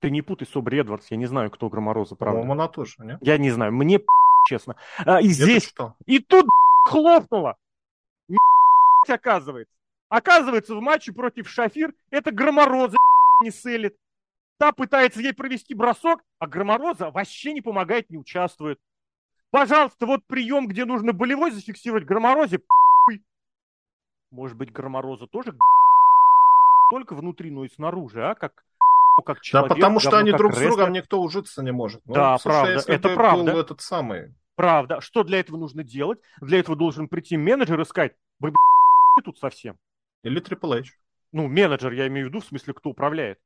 S1: Ты не путай с Обри Эдвардс, я не знаю, кто Громороза, правда.
S2: По-моему, она тоже, нет?
S1: Я не знаю, мне честно. А, и здесь, и тут хлопнуло. оказывается. Оказывается, в матче против Шафир это Громороза не селит. Та пытается ей провести бросок, а Громороза вообще не помогает, не участвует. Пожалуйста, вот прием, где нужно болевой зафиксировать Громорозе. Может быть, Громороза тоже только внутри, но и снаружи, а? Как
S2: как человек. Да, потому что они друг с другом никто ужиться не может.
S1: Ну, да, правда, если это правда.
S2: Был этот самый...
S1: Правда. Что для этого нужно делать? Для этого должен прийти менеджер и сказать, вы тут совсем.
S2: Или Triple H.
S1: Ну, менеджер, я имею в виду, в смысле, кто управляет.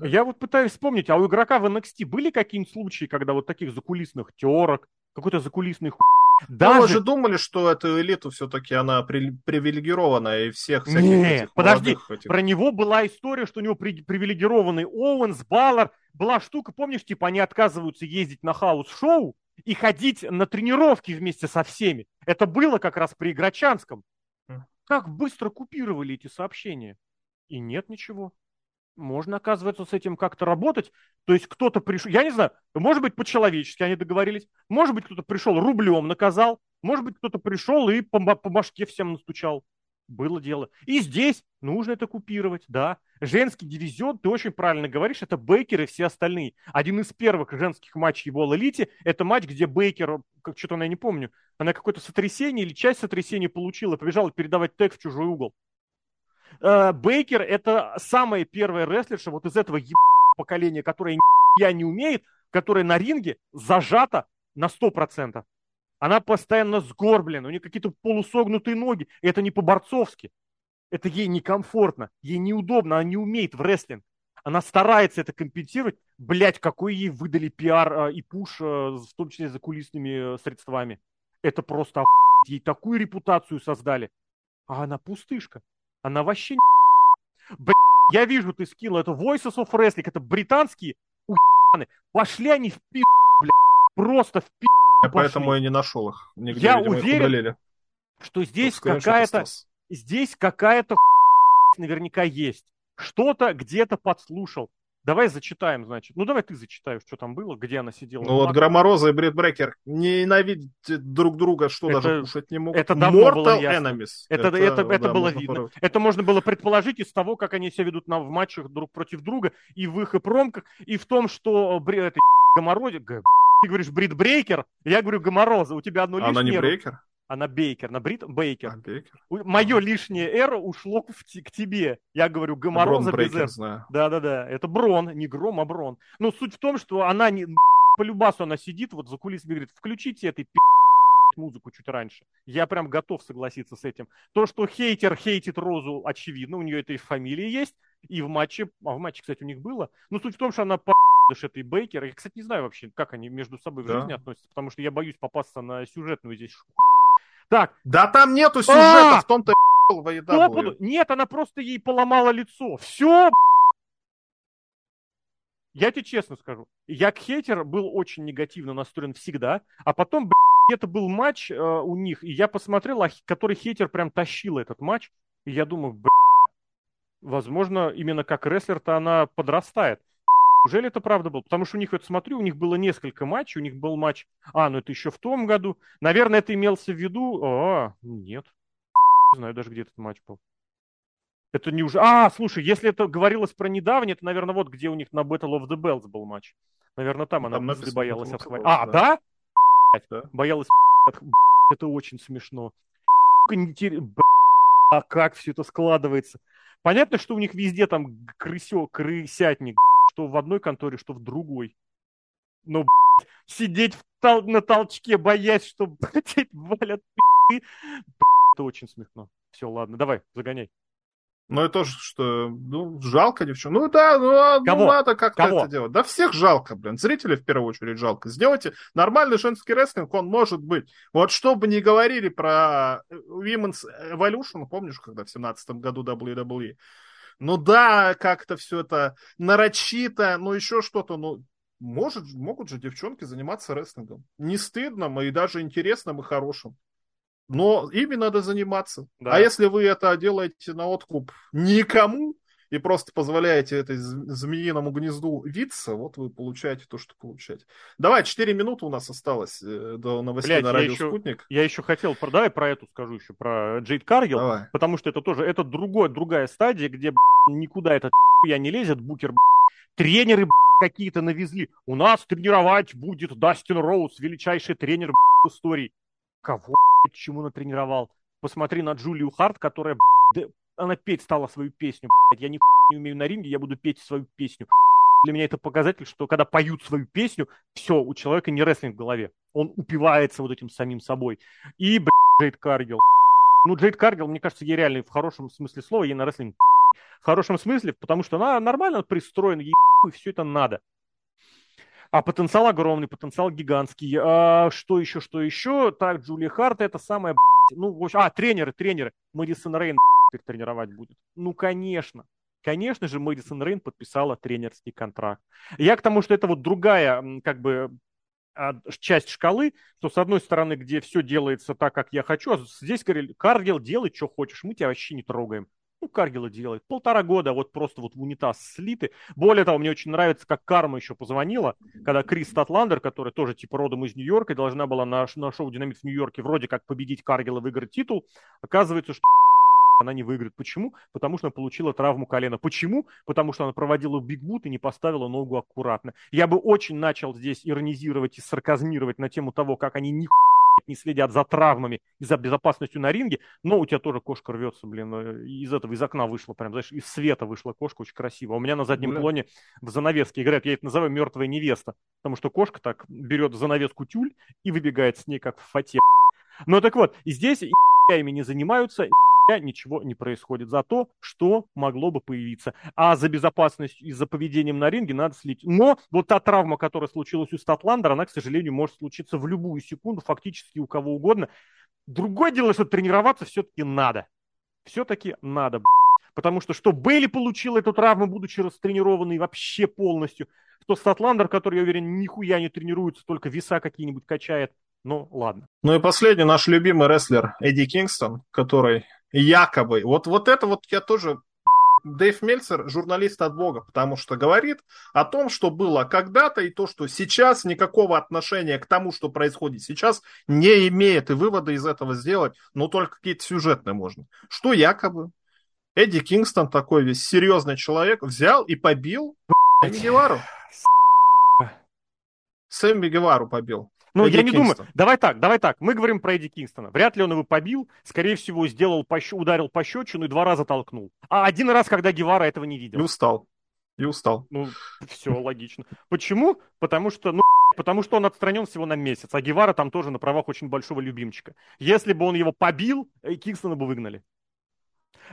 S1: Я вот пытаюсь вспомнить, а у игрока в NXT были какие-нибудь случаи, когда вот таких закулисных терок, какой-то закулисный хуй
S2: даже... Мы же думали, что эту элиту все-таки она при... привилегированная и всех всяких
S1: Нет, этих подожди, этих... про него была история, что у него при... привилегированный Оуэнс, Баллар, была штука, помнишь, типа они отказываются ездить на house-шоу и ходить на тренировки вместе со всеми. Это было как раз при Игрочанском. Как быстро купировали эти сообщения. И нет ничего можно, оказывается, с этим как-то работать. То есть кто-то пришел, я не знаю, может быть, по-человечески они договорились, может быть, кто-то пришел рублем наказал, может быть, кто-то пришел и по, по башке всем настучал. Было дело. И здесь нужно это купировать, да. Женский дивизион, ты очень правильно говоришь, это Бейкер и все остальные. Один из первых женских матчей в All Elite, это матч, где Бейкер, как что-то она, я не помню, она какое-то сотрясение или часть сотрясения получила, побежала передавать тег в чужой угол. Э, Бейкер это самая первая рестлерша вот из этого еб... поколения, которая я не умеет, которая на ринге зажата на 100%. Она постоянно сгорблена, у нее какие-то полусогнутые ноги. И это не по-борцовски. Это ей некомфортно, ей неудобно, она не умеет в рестлинг. Она старается это компенсировать. Блять, какой ей выдали пиар э, и пуш, э, в том числе за кулисными э, средствами. Это просто охуеть. Ей такую репутацию создали. А она пустышка. Она вообще не... Блин, я вижу, ты скинул. Это Voices of Wrestling. Это британские уебаны. Пошли они в пи***, блядь. Просто в пи***.
S2: Я поэтому и не нашел их.
S1: Нигде, я видимо, уверен, что здесь какая-то... Здесь какая-то наверняка есть. Что-то где-то подслушал. Давай зачитаем, значит. Ну, давай ты зачитаешь, что там было, где она сидела.
S2: Ну, вот Громороза и Брит Брекер ненавидят друг друга, что это, даже кушать не могут.
S1: Это давно Mortal было ясно. Enemies. Это, это, это, это да, было видно. Порвать. Это можно было предположить из того, как они себя ведут на, в матчах друг против друга, и в их и промках, и в том, что это, Гоморозе... Ты говоришь Брит Брейкер, я говорю Гомороза, у тебя одно лишнее.
S2: Она не Брейкер?
S1: Она Бейкер, на Брит Бейкер. А, Бейкер. Мое а. лишнее эро ушло в, к тебе. Я говорю, Гомороза без
S2: знаю.
S1: Да-да-да, это Брон, не Гром, а Брон. Но суть в том, что она не... По любасу она сидит, вот за кулисами говорит, включите этой музыку чуть раньше. Я прям готов согласиться с этим. То, что хейтер хейтит Розу, очевидно, у нее это и в фамилии есть, и в матче, а в матче, кстати, у них было. Но суть в том, что она по этой Бейкер. Я, кстати, не знаю вообще, как они между собой в да. жизни относятся, потому что я боюсь попасться на сюжетную здесь
S2: так. Да там нету сюжета, а! в том-то
S1: Стопуду. Нет, она просто ей поломала лицо. Все, я тебе честно скажу, я к хейтер был очень негативно настроен всегда, а потом, это был матч э, у них, и я посмотрел, а, который хейтер прям тащил этот матч, и я думаю, Возможно, именно как рестлер-то она подрастает. Неужели это правда было? Потому что у них, вот смотрю, у них было несколько матчей, у них был матч... А, ну это еще в том году. Наверное, это имелся в виду... А, нет. Не знаю даже, где этот матч был. Это не уже... А, слушай, если это говорилось про недавнее, это, наверное, вот где у них на Battle of the Bells был матч. Наверное, там, там она боялась отхватить. А, да? да? Боялась Это очень смешно. А как все это складывается? Понятно, что у них везде там крысё, крысятник, что в одной конторе, что в другой. Но, сидеть в тол- на толчке, боясь, что, блядь, валят это очень смешно. Все, ладно, давай, загоняй.
S2: Ну и тоже, что, ну, жалко девчонок. Ну да, ну, а, ну Кого? ну надо как-то Кого? это делать. Да всех жалко, блин. Зрителей в первую очередь жалко. Сделайте нормальный женский рестлинг, он может быть. Вот что бы ни говорили про э, Women's Evolution, помнишь, когда в семнадцатом году WWE? Ну да, как-то все это нарочито, ну еще что-то, ну, может, могут же девчонки заниматься рестлингом. Не стыдным и даже интересным и хорошим. Но ими надо заниматься. Да. А если вы это делаете на откуп никому и просто позволяете этой змеиному гнезду виться, вот вы получаете то, что получаете. Давай, 4 минуты у нас осталось э, до новостей Блядь, на радио
S1: я еще,
S2: «Спутник».
S1: Я еще хотел, про, давай про эту скажу еще, про Джейд Каргил, давай. потому что это тоже, это другой, другая стадия, где никуда этот я не лезет, букер тренеры какие-то навезли. У нас тренировать будет Дастин Роуз, величайший тренер в истории. Кого чему натренировал. Посмотри на Джулию Харт, которая, она петь стала свою песню. Я ни не умею на ринге, я буду петь свою песню. Для меня это показатель, что когда поют свою песню, все, у человека не рестлинг в голове. Он упивается вот этим самим собой. И, блядь, Джейд Каргил. Ну, Джейд Каргил, мне кажется, ей реально в хорошем смысле слова, ей на рестлинг в хорошем смысле, потому что она нормально пристроена, ей и все это надо. А потенциал огромный, потенциал гигантский. А, что еще, что еще? Так, Джулия Харт, это самое, ну, в общем, а, тренеры, тренеры. Мэдисон Рейн тренировать будет. Ну, конечно. Конечно же, Мэдисон Рейн подписала тренерский контракт. Я к тому, что это вот другая, как бы, а, часть шкалы, что с одной стороны, где все делается так, как я хочу, а здесь говорили, Каргел, делай, что хочешь, мы тебя вообще не трогаем. Ну, Каргела делает. Полтора года вот просто вот в унитаз слиты. Более того, мне очень нравится, как Карма еще позвонила, когда Крис Татландер, которая тоже типа родом из Нью-Йорка, должна была на, на шоу «Динамит» в Нью-Йорке вроде как победить Каргела, выиграть титул. Оказывается, что она не выиграет. Почему? Потому что она получила травму колена. Почему? Потому что она проводила бигбут и не поставила ногу аккуратно. Я бы очень начал здесь иронизировать и сарказмировать на тему того, как они ни не следят за травмами и за безопасностью на ринге, но у тебя тоже кошка рвется, блин, э, из этого, из окна вышла, прям, знаешь, из света вышла кошка, очень красиво. У меня на заднем Бля. плане в занавеске играет, я это называю мертвая невеста, потому что кошка так берет занавеску тюль и выбегает с ней, как в фате. Ну так вот, и здесь ими не занимаются, ничего не происходит за то, что могло бы появиться. А за безопасность и за поведением на ринге надо следить. Но вот та травма, которая случилась у Статландера, она, к сожалению, может случиться в любую секунду, фактически у кого угодно. Другое дело, что тренироваться все-таки надо. Все-таки надо. Потому что что Бейли получил эту травму, будучи растренированный вообще полностью, что Статландер, который, я уверен, нихуя не тренируется, только веса какие-нибудь качает. Ну, ладно.
S2: Ну и последний наш любимый рестлер Эдди Кингстон, который якобы. Вот, вот это вот я тоже Дэйв Мельцер журналист от Бога, потому что говорит о том, что было когда-то, и то, что сейчас никакого отношения к тому, что происходит сейчас, не имеет, и выводы из этого сделать, но только какие-то сюжетные можно. Что якобы Эдди Кингстон, такой весь серьезный человек, взял и побил Сэмми Гевару. Сэмми Гевару побил.
S1: Ну, Эдди я не Кингстон. думаю. Давай так, давай так. Мы говорим про Эдди Кингстона. Вряд ли он его побил. Скорее всего, сделал пощ... ударил пощечину и два раза толкнул. А один раз, когда Гевара этого не видел.
S2: И устал. И устал.
S1: Ну, все логично. Почему? Потому что, ну, потому что он отстранен всего на месяц, а Гевара там тоже на правах очень большого любимчика. Если бы он его побил, э, Кингстона бы выгнали.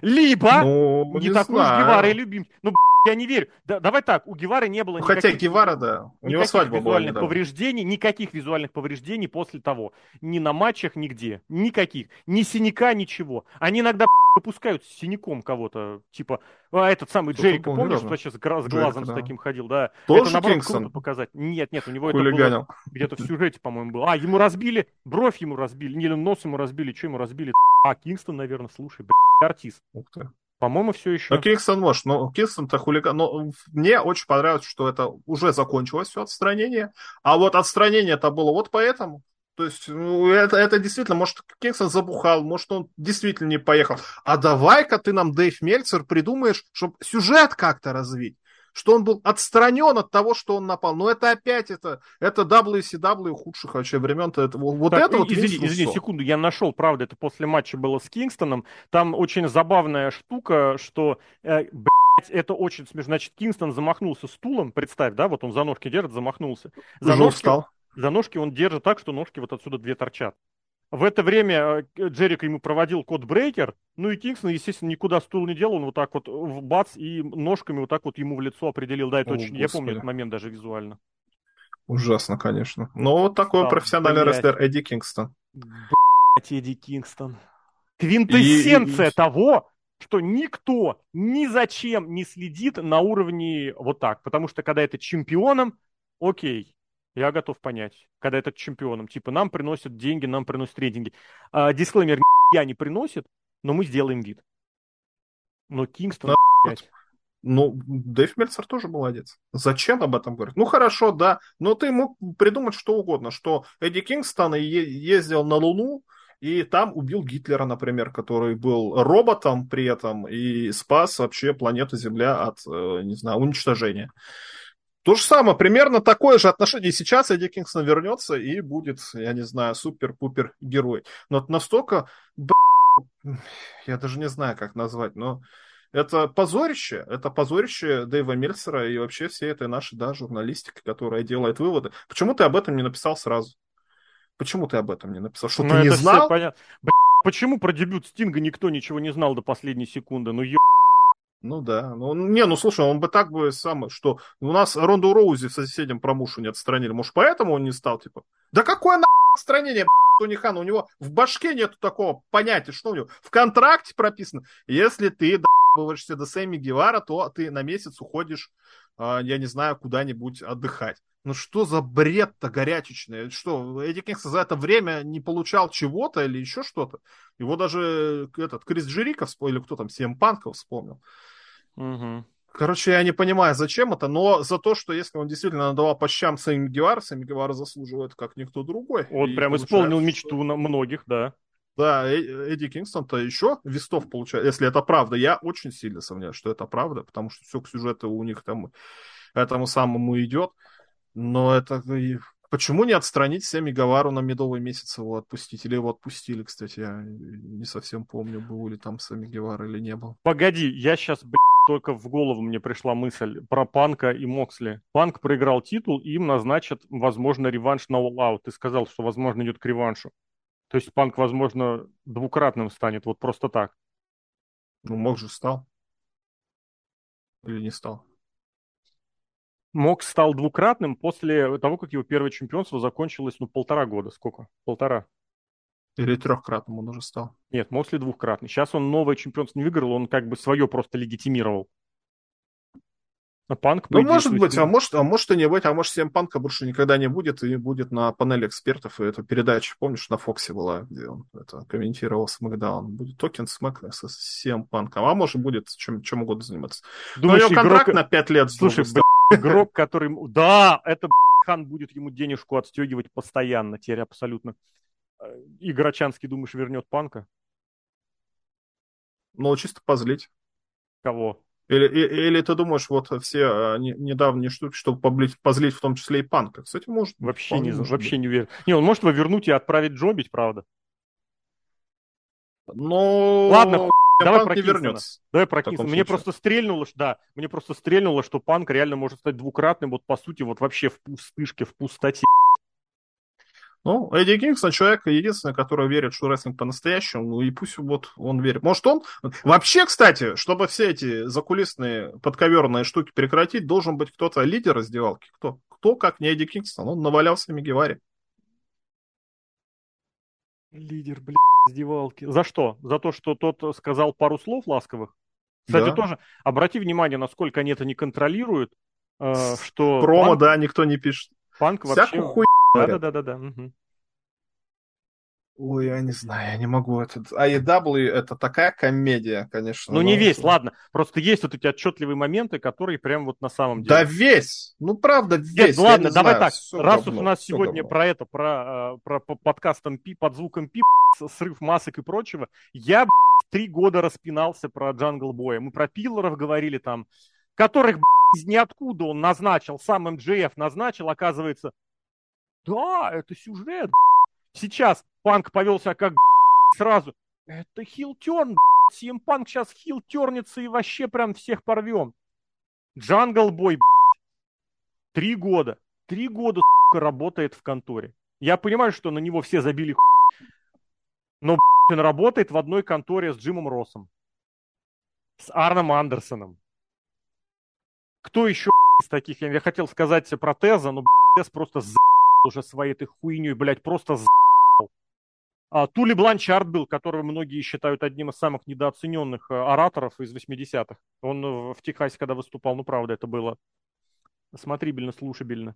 S1: Либо ну, не, не такой знаю. уж Гевара и любимчик. Ну, я не верю. Да, давай так, у Гевары не было
S2: ну, никаких... Хотя Гевара, да,
S1: у него свадьба визуальных была повреждений, никаких визуальных повреждений после того. Ни на матчах, нигде. Никаких. Ни синяка, ничего. Они иногда выпускают с синяком кого-то, типа, а этот самый Джерика, помнишь, что сейчас с глазом Джерика, с таким ходил, да.
S2: Тоже Это, наоборот,
S1: Кингсон? круто показать. Нет, нет, у него Хулиганил. это было где-то в сюжете, по-моему, было. А, ему разбили, бровь ему разбили, не, нос ему разбили, что ему разбили? А, Кингстон, наверное, слушай, блядь, артист.
S2: Ух ты.
S1: По-моему, все еще.
S2: Ну, Кингстон может, но Кингстон-то хулиган. Но мне очень понравилось, что это уже закончилось все отстранение. А вот отстранение это было вот поэтому. То есть ну, это, это действительно, может, Кингстон забухал, может, он действительно не поехал. А давай-ка ты нам, Дэйв Мельцер, придумаешь, чтобы сюжет как-то развить что он был отстранен от того, что он напал. Но это опять это, это WCW худших вообще времен. Это, вот так, это вот
S1: извини, извини, секунду, я нашел, правда, это после матча было с Кингстоном. Там очень забавная штука, что, э, это очень смешно. Значит, Кингстон замахнулся стулом, представь, да, вот он за ножки держит, замахнулся. За ножки, встал. за ножки он держит так, что ножки вот отсюда две торчат. В это время э, Джерик ему проводил код-брейкер, ну и Кингстон, естественно, никуда стул не делал, он вот так вот в бац и ножками вот так вот ему в лицо определил. Да, это О, очень, я помню этот момент даже визуально.
S2: Ужасно, конечно. Но вот такой да, профессиональный блядь. рестлер Эдди Кингстон.
S1: Блять, Эдди Кингстон. Квинтэссенция и, и... того, что никто ни зачем не следит на уровне вот так. Потому что когда это чемпионом, окей, я готов понять, когда этот чемпионом. Типа, нам приносят деньги, нам приносят рейтинги. А, дисклеймер, я не приносит, но мы сделаем вид. Но Кингстон,
S2: да. Ну, Дэйв Мельцер тоже молодец. Зачем об этом говорить? Ну, хорошо, да, но ты мог придумать что угодно, что Эдди Кингстон ездил на Луну, и там убил Гитлера, например, который был роботом при этом и спас вообще планету Земля от, э, не знаю, уничтожения. То же самое, примерно такое же отношение. И сейчас Эдди Кингстон вернется и будет, я не знаю, супер-пупер герой. Но это настолько, я даже не знаю, как назвать, но это позорище, это позорище Дэйва Мельцера и вообще всей этой нашей, да, журналистики, которая делает выводы. Почему ты об этом не написал сразу? Почему ты об этом не написал? Что ну, ты не знал? Понятно.
S1: Почему про дебют Стинга никто ничего не знал до последней секунды? Ну, ё...
S2: Ну да. Ну, не, ну слушай, он бы так бы сам, что у нас Ронду Роузи в соседнем не отстранили. Может, поэтому он не стал, типа, да какое на отстранение, Тони Хан, у него в башке нету такого понятия, что у него в контракте прописано. Если ты доебываешься до Сэмми Гевара, то ты на месяц уходишь, а, я не знаю, куда-нибудь отдыхать. Ну что за бред-то горячечный? Что, Эдди Кингс за это время не получал чего-то или еще что-то? Его даже этот Крис Джериков, или кто там, Сем Панков вспомнил. Угу. Короче, я не понимаю, зачем это, но за то, что если он действительно надавал по щам Сэмми Гевара, Сэмми Гевара заслуживает, как никто другой.
S1: Он и прям исполнил мечту на многих, да.
S2: Да, Эдди Кингстон-то еще вестов получает, если это правда. Я очень сильно сомневаюсь, что это правда, потому что все к сюжету у них там этому самому идет. Но это Почему не отстранить Сэмми Гавару на медовый месяц его отпустить? Или его отпустили, кстати, я не совсем помню, был ли там Сэмми Гевара или не был.
S1: Погоди, я сейчас, блядь, только в голову мне пришла мысль про Панка и Моксли. Панк проиграл титул, и им назначат, возможно, реванш на All Out. Ты сказал, что, возможно, идет к реваншу. То есть Панк, возможно, двукратным станет, вот просто так.
S2: Ну, Мок же стал. Или не стал?
S1: Мок стал двукратным после того, как его первое чемпионство закончилось, ну, полтора года. Сколько? Полтора.
S2: Или трехкратным он уже стал?
S1: Нет, Моксли двухкратный. Сейчас он новое чемпионство не выиграл, он как бы свое просто легитимировал.
S2: А Панк, ну, может быть, а может, а может и не быть, а может, CM Панка больше никогда не будет, и будет на панели экспертов, и эта передача, помнишь, на Фоксе была, где он это комментировал Смакдаун. Будет Talking Smack с CM Панком, а может, будет чем, чем угодно заниматься. Думаешь, Но у него контракт игрок... на 5 лет.
S1: Слушай, игрок, который... Да, это Хан будет ему денежку отстегивать постоянно, теперь абсолютно Э, Играчанский, думаешь, вернет Панка?
S2: Ну, чисто позлить.
S1: Кого?
S2: Или, или, или ты думаешь, вот все не, недавние штуки, чтобы поблить, позлить в том числе и Панка? Кстати, может.
S1: Вообще, не, может вообще быть. не уверен. Не, он может его вернуть и отправить джобить, правда.
S2: Ну...
S1: Ладно, Давай про не вернется. Давай про Кингстона. Мне просто стрельнуло, да, мне просто стрельнуло, что Панк реально может стать двукратным, вот по сути, вот вообще в пустышке, в пустоте.
S2: Ну, Эдди Кингстон человек единственный, который верит, что рестлинг по-настоящему, ну и пусть вот он верит. Может он... Вообще, кстати, чтобы все эти закулисные подковерные штуки прекратить, должен быть кто-то лидер раздевалки. Кто? Кто, как не Эдди Кингстон? Он навалялся Мегеваре.
S1: Лидер, блядь, раздевалки. За что? За то, что тот сказал пару слов ласковых? Кстати, да. тоже обрати внимание, насколько они это не контролируют, э, что...
S2: Промо, панк, да, никто не пишет.
S1: Панк вообще... Всякую хуй
S2: да, да, да, да. Угу. Ой, я не знаю, я не могу. Этот AEW это такая комедия, конечно.
S1: Ну, не весь, ладно. Просто есть вот эти отчетливые моменты, которые прям вот на самом деле.
S2: Да весь! Ну, правда, весь. Нет,
S1: ну, ладно, давай знаю. так. Все Раз говно, уж у нас сегодня говно. про это, про, а, про подкаст MP, под звуком пи, срыв масок и прочего, я три года распинался про Jungle Boy я. Мы про pillar ов говорили там, которых из ниоткуда он назначил, сам MJF назначил, оказывается, да, это сюжет. Сейчас Панк повел себя как сразу. Это heel turn, CM Punk сейчас heel turn ится и вообще прям всех порвем. Jungle Boy, три года. Три года, сука, работает в конторе. Я понимаю, что на него все забили. Но, он работает в одной конторе с Джимом Россом. С Арном Андерсоном. Кто еще из таких? Я хотел сказать про Теза, но Тез просто за уже своей этой хуйней, блядь, просто за Тули Бланчард был, которого многие считают одним из самых недооцененных э, ораторов из 80-х. Он э, в Техасе, когда выступал, ну, правда, это было смотрибельно, слушабельно.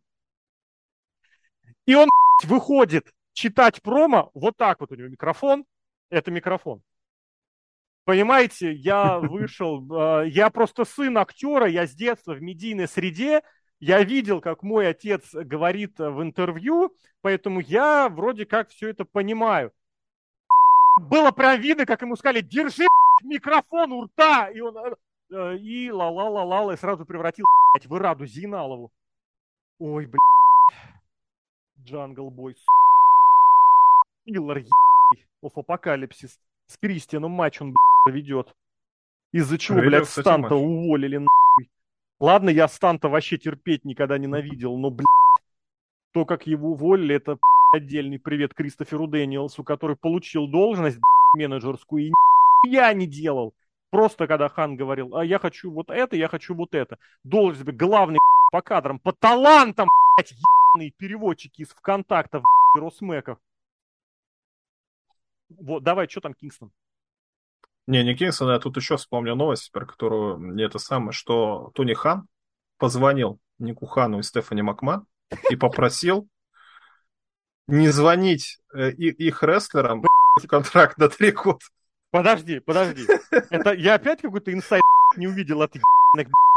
S1: И он выходит читать промо, вот так вот у него микрофон, это микрофон. Понимаете, я вышел, э, я просто сын актера, я с детства в медийной среде, я видел, как мой отец говорит в интервью, поэтому я вроде как все это понимаю. Было прям видно, как ему сказали, держи микрофон у рта, и он э, и ла-ла-ла-ла, и сразу превратил в Ираду Зейналову. Ой, блядь. Jungle Boy, killer of apocalypse. С Кристианом матч он, ведет. Из-за чего, блядь, Панка уволили, нахуй. Ладно, я Панка вообще терпеть никогда ненавидел, но, блядь, то, как его уволили, это отдельный привет Кристоферу Дэниелсу, который получил должность менеджерскую и я не делал. Просто когда Хан говорил, а я хочу вот это, я хочу вот это. Должность главный по кадрам, по талантам, блядь, ебаные переводчики из ВКонтакта, Росмеков. Вот, давай, что там Кингстон?
S2: Не, не Кингстон, я тут еще вспомнил новость, про которую это самое, что Тони Хан позвонил Нику Хану и Стефани Макман и попросил не звонить э, их рестлерам контракт на три года.
S1: Подожди, подожди. Это я опять какой-то инсайт не увидел от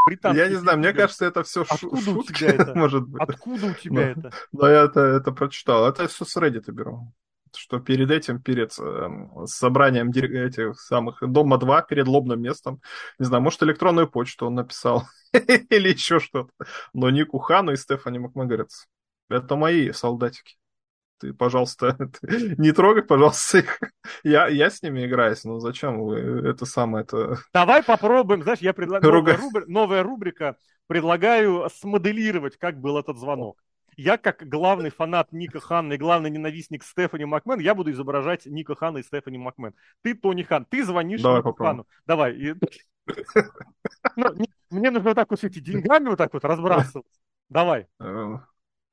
S2: британских. Я не знаю, мне кажется, это все
S1: Откуда шутки, у тебя это?
S2: может быть.
S1: Откуда у тебя это?
S2: Но я это, это прочитал. Это все с Reddit беру. Что перед этим, перед э, собранием этих самых Дома 2, перед лобным местом, не знаю, может, электронную почту он написал или еще что-то. Но Нику Хану и Стефани Макмагарец. Это мои солдатики ты, пожалуйста, не трогай, пожалуйста, их. Я, я с ними играюсь, ну зачем вы это самое это...
S1: Давай попробуем, знаешь, я предлагаю... Новая, рубри... Новая рубрика, предлагаю смоделировать, как был этот звонок. Я, как главный фанат Ника Ханна и главный ненавистник Стефани Макмен, я буду изображать Ника Хана и Стефани Макмен. Ты Тони Хан, ты звонишь
S2: Давай Нику попробуем. Хану.
S1: Давай. Ну, мне нужно вот так вот эти деньгами вот так вот разбрасывать. Давай.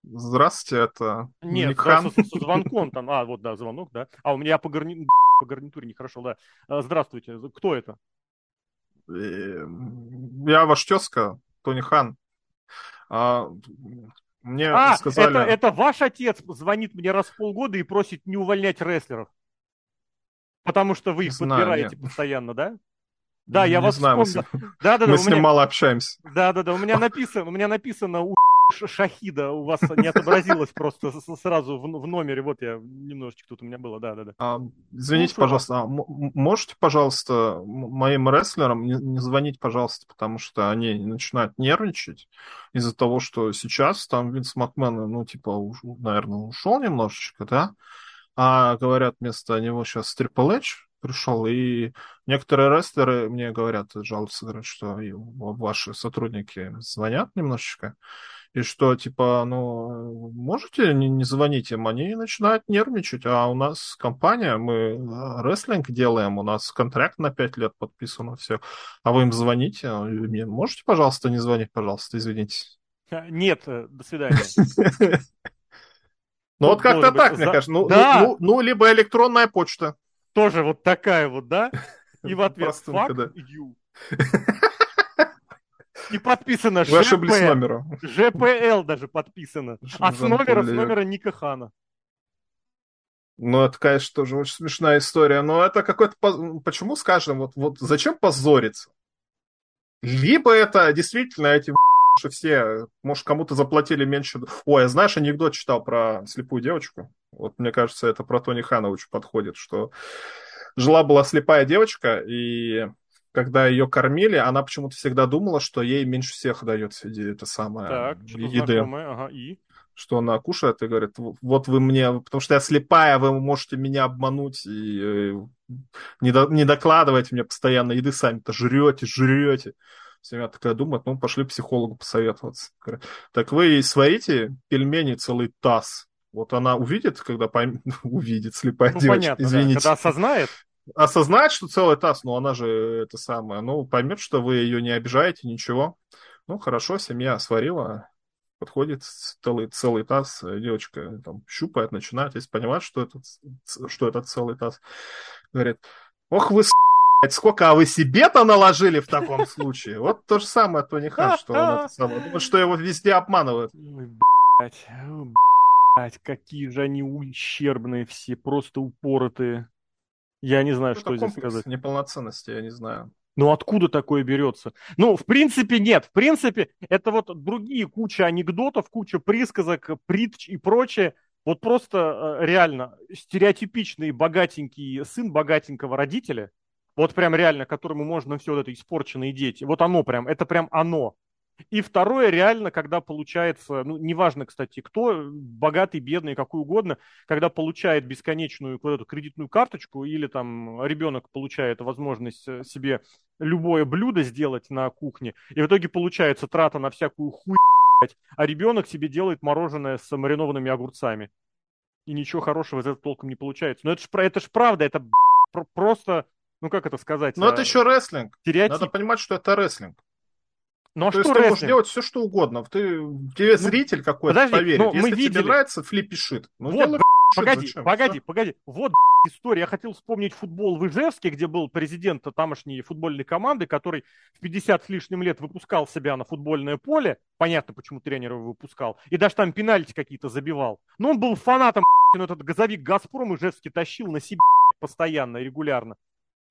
S2: Здравствуйте, это
S1: Нет,
S2: Никхан.
S1: с, с, с звонком там. А, вот, да, звонок, да. А, у меня по, гарни... по гарнитуре нехорошо, да. А, здравствуйте, кто это?
S2: Э, я ваш тезка, Тони Хан. А, мне а, сказали...
S1: это, это ваш отец звонит мне раз в полгода и просит не увольнять рестлеров. Потому что вы их Знаю, подбираете нет. постоянно, да? Да, я не вас знаю, вспомнил. Мы, с...
S2: да, да, мы да, с ним меня... мало общаемся.
S1: Да, да, да. У меня написано, у меня написано у Шахида у вас не отобразилось просто сразу в, в номере. Вот я немножечко тут у меня было, да, да, да.
S2: А, извините, ну, пожалуйста, а можете, пожалуйста, моим рестлерам не, не звонить, пожалуйста, потому что они начинают нервничать из-за того, что сейчас там Винс Макмен, ну, типа, уж, наверное, ушел немножечко, да? А говорят, вместо него сейчас Triple H пришел, и некоторые рестлеры мне говорят, жалуются, говорят, что ваши сотрудники звонят немножечко, и что, типа, ну, можете не, не звонить им? Они начинают нервничать, а у нас компания, мы э, рестлинг делаем, у нас контракт на 5 лет подписан, все. А вы им звоните? А мне можете, пожалуйста, не звонить, пожалуйста, извините?
S1: Нет, э, до свидания.
S2: Ну вот как-то так, мне кажется. Ну, ну, ну, ну, либо электронная почта.
S1: Тоже вот такая вот, да? И в ответ fuck you. И подписано
S2: Вы ошиблись ЖП. номером.
S1: ЖПЛ даже подписано. А с номера, с номера Ника Хана.
S2: Ну, это, конечно, тоже очень смешная история, но это какой-то... Почему, скажем, вот, вот зачем позориться? Либо это действительно эти все, может, кому-то заплатили меньше... Ой, я знаешь, анекдот читал про слепую девочку. Вот мне кажется, это про Тони Хановича подходит, что жила-была слепая девочка, и когда ее кормили, она почему-то всегда думала, что ей меньше всех дает это самое
S1: так, еды. Ага, и?
S2: Что она кушает и говорит, вот вы мне, потому что я слепая, вы можете меня обмануть и э, не, до, не докладывайте мне постоянно еды, сами-то жрете, жрете. Семья такая думает, ну, пошли психологу посоветоваться. Так вы сварите пельмени целый таз. Вот она увидит, когда пойм... увидит слепая ну, девочка, понятно, извините. Да.
S1: Когда осознает?
S2: Осознает, что целый таз, но она же это самое, ну, поймет, что вы ее не обижаете, ничего. Ну, хорошо, семья сварила, подходит целый, целый таз, девочка там щупает, начинает, если понимает, что это, что это целый таз, говорит, ох вы, сколько а вы себе-то наложили в таком случае? Вот то же самое Тони Хан, что он это самое, что его везде обманывают.
S1: Блять, какие же они ущербные все, просто упоротые. Я не знаю, что здесь сказать.
S2: неполноценности, я не знаю.
S1: Ну откуда такое берется? Ну, в принципе, нет. В принципе, это вот другие куча анекдотов, куча присказок, притч и прочее. Вот просто э, реально стереотипичный богатенький сын богатенького родителя, вот прям реально, которому можно все вот это испорченные дети, вот оно прям, это прям оно. И второе, реально, когда получается, ну, неважно, кстати, кто, богатый, бедный, какой угодно, когда получает бесконечную вот эту кредитную карточку или там ребенок получает возможность э, себе любое блюдо сделать на кухне, и в итоге получается трата на всякую хуй, а ребенок себе делает мороженое с маринованными огурцами. И ничего хорошего из этого толком не получается. Но это ж, это ж правда, это просто, ну как это сказать?
S2: А... это еще рестлинг. Стереотип. Надо понимать, что это рестлинг. Ну, а То что есть ты можешь делать все, что угодно. Ты, тебе ну, зритель какой-то поверит. Ну, Если мы видели... тебе нравится, флиппи шит.
S1: Ну, вот, делай, погоди, зачем? погоди, все? погоди. Вот история. Я хотел вспомнить футбол в Ижевске, где был президент тамошней футбольной команды, который в 50 с лишним лет выпускал себя на футбольное поле. Понятно, почему тренер его выпускал. И даже там пенальти какие-то забивал. Но он был фанатом, но этот газовик «Газпром» Ижевский тащил на себе постоянно, регулярно.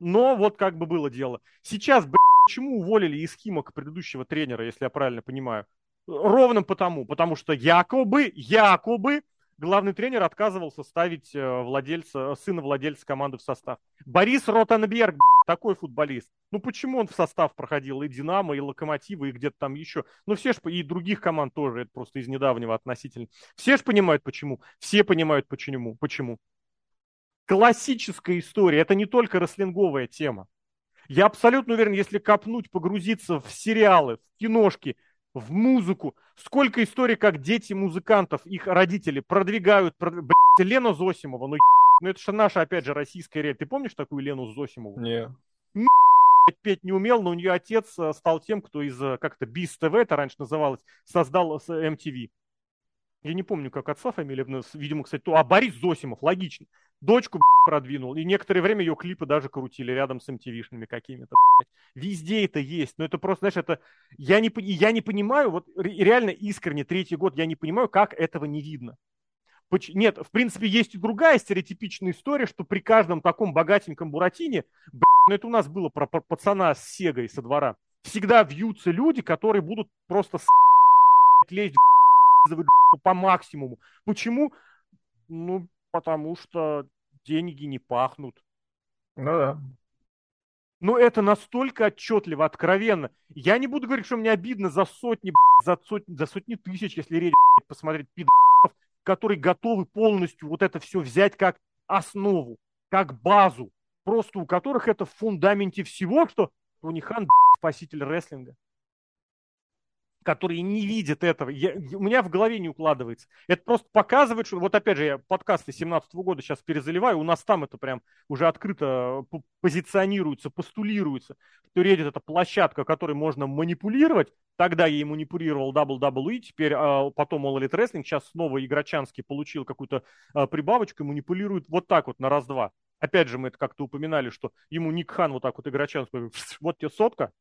S1: Но вот как бы было дело. Сейчас, блядь, почему уволили из Химок предыдущего тренера, если я правильно понимаю? Ровно потому, потому что якобы, якобы главный тренер отказывался ставить э, владельца, сына владельца команды в состав. Борис Ротенберг, такой футболист. Ну почему он в состав проходил и Динамо, и Локомотива, и где-то там еще? Ну все ж, и других команд тоже, это просто из недавнего относительно. Все ж понимают почему. Все понимают почему. Почему. Классическая история, это не только рослинговая тема. Я абсолютно уверен, если копнуть, погрузиться в сериалы, в киношки, в музыку, сколько историй, как дети музыкантов, их родители продвигают, прод... блядь, Лена Зосимова, ну, ну это же наша, опять же, российская реаль. Ты помнишь такую Лену Зосимову?
S2: Не.
S1: петь не умел, но у нее отец э, стал тем, кто из, э, как-то, БИС ТВ, это раньше называлось, создал MTV. Я не помню, как отца фамилия, видимо, кстати, то, а Борис Зосимов, логично. Дочку продвинул, и некоторое время ее клипы даже крутили рядом с MTV-шными какими-то. Везде это есть, но это просто, знаешь, это... Я не, я не понимаю, вот реально искренне, третий год, я не понимаю, как этого не видно. Нет, в принципе, есть и другая стереотипичная история, что при каждом таком богатеньком Буратине, ну это у нас было про, про пацана с Сегой со двора, всегда вьются люди, которые будут просто лезть по максимуму. Почему? Ну, потому что деньги не пахнут.
S2: Ну да.
S1: Но это настолько отчетливо, откровенно. Я не буду говорить, что мне обидно за сотни, за сотни, за сотни тысяч, если речь посмотреть пидоров, которые готовы полностью вот это все взять как основу, как базу, просто у которых это в фундаменте всего, что Тони Хан спаситель рестлинга которые не видят этого. Я, у меня в голове не укладывается. Это просто показывает, что... Вот опять же, я подкасты 17 года сейчас перезаливаю, у нас там это прям уже открыто позиционируется, постулируется. Что Reddit это площадка, которой можно манипулировать. Тогда я и манипулировал WWE, теперь а, потом All Elite Wrestling, сейчас снова Игрочанский получил какую-то а, прибавочку и манипулирует вот так вот на раз-два. Опять же, мы это как-то упоминали, что ему Ник Хан вот так вот Игрочанский, вот тебе сотка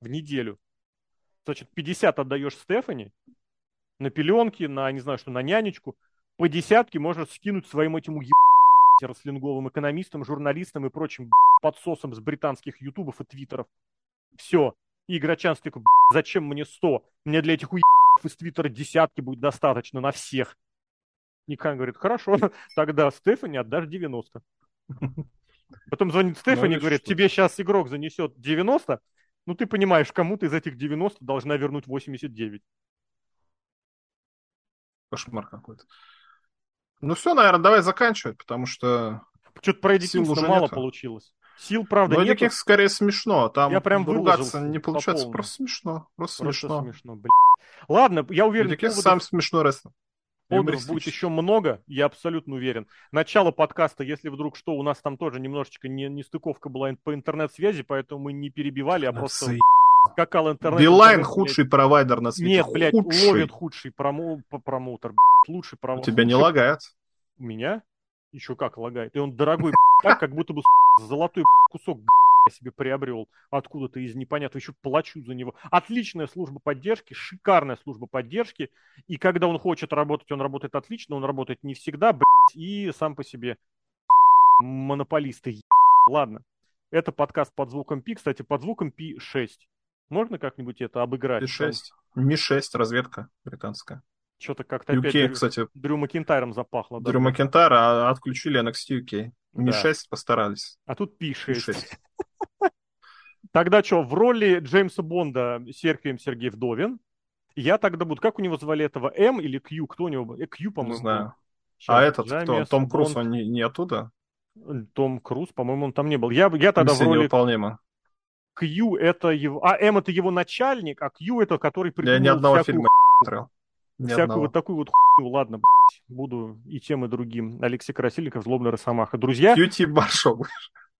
S1: в неделю Значит, 50 отдаешь Стефани на пеленки, на, не знаю что, на нянечку. по десятке можно скинуть своим этим уеб... рослинговым экономистам, журналистам и прочим подсосам с британских ютубов и твиттеров. Все. И Игрочанский такой, зачем мне 100? Мне для этих уебов из твиттера десятки будет достаточно на всех. Никан говорит, хорошо, тогда Стефани отдашь 90. Потом звонит Стефани и ну, говорит, тебе сейчас игрок занесет 90, ну ты понимаешь, кому ты из этих 90 должна вернуть 89.
S2: Кошмар какой-то. Ну все, наверное, давай заканчивать, потому что...
S1: Что-то про Эдди уже мало нету. получилось. Сил, правда,
S2: нет. Эдди скорее смешно. Там
S1: я прям
S2: ругаться не получается. По просто смешно. Просто, просто смешно. смешно
S1: Ладно, я уверен...
S2: Эдди поводу... сам смешно рестлинг.
S1: Подвигов будет еще много, я абсолютно уверен. Начало подкаста, если вдруг что, у нас там тоже немножечко не, не стыковка была по интернет-связи, поэтому мы не перебивали, а просто скакал интернет.
S2: Билайн худший провайдер на свете.
S1: Нет, блядь, худший. ловит худший промо... промоутер, лучший промоутер.
S2: У тебя не лагает?
S1: У меня? Еще как лагает. И он дорогой, так, как будто бы золотой кусок себе приобрел откуда-то из непонятного, еще плачу за него. Отличная служба поддержки, шикарная служба поддержки, и когда он хочет работать, он работает отлично, он работает не всегда, блядь, и сам по себе монополисты, ладно. Это подкаст под звуком Пи, кстати, под звуком Пи 6. Можно как-нибудь это обыграть?
S2: Пи-6. Ми-6, разведка британская.
S1: Что-то как-то
S2: UK, опять кстати.
S1: Дрю Макинтайром запахло.
S2: Дрю да? Макинтайр, а отключили NXT UK. Ми-6 да. постарались.
S1: А тут Пи-6. Пи-6. Тогда что, в роли Джеймса Бонда Серхием Сергей Вдовин. Я тогда буду... Как у него звали этого? М или Q? Кто у него? Э, Q, по-моему.
S2: Не знаю. Сейчас, а этот Джамес, кто? Том Круз, он не, не оттуда?
S1: Том Круз, по-моему, он там не был. Я, я тогда Миссия в роли...
S2: невыполнима.
S1: Q это его... А М это его начальник, а Q это который
S2: придумал Я ни одного всякую... фильма смотрел.
S1: Ни всякую одного. вот такую вот хуйню. Ладно, блядь, буду и тем, и другим. Алексей Красильников, Злобный Росомаха. Друзья...
S2: Кьюти Баршоу.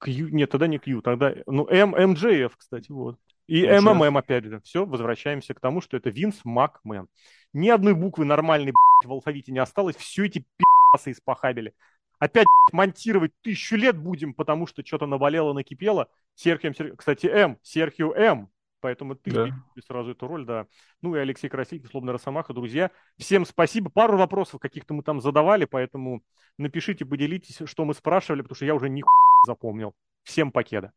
S1: Q, нет, тогда не Q, тогда, ну, M, MJF, кстати, вот. И MJF. MMM, опять же. Все, возвращаемся к тому, что это Винс Макмен. Ни одной буквы нормальной, в алфавите не осталось. Все эти пи***сы испохабили. Опять монтировать тысячу лет будем, потому что что-то навалило, накипело. Серхио, кстати, М, Серхио М. Поэтому ты да. сразу эту роль, да. Ну и Алексей Красильник, Слобный Росомаха, друзья. Всем спасибо. Пару вопросов каких-то мы там задавали, поэтому напишите, поделитесь, что мы спрашивали, потому что я уже ни запомнил. Всем покеда.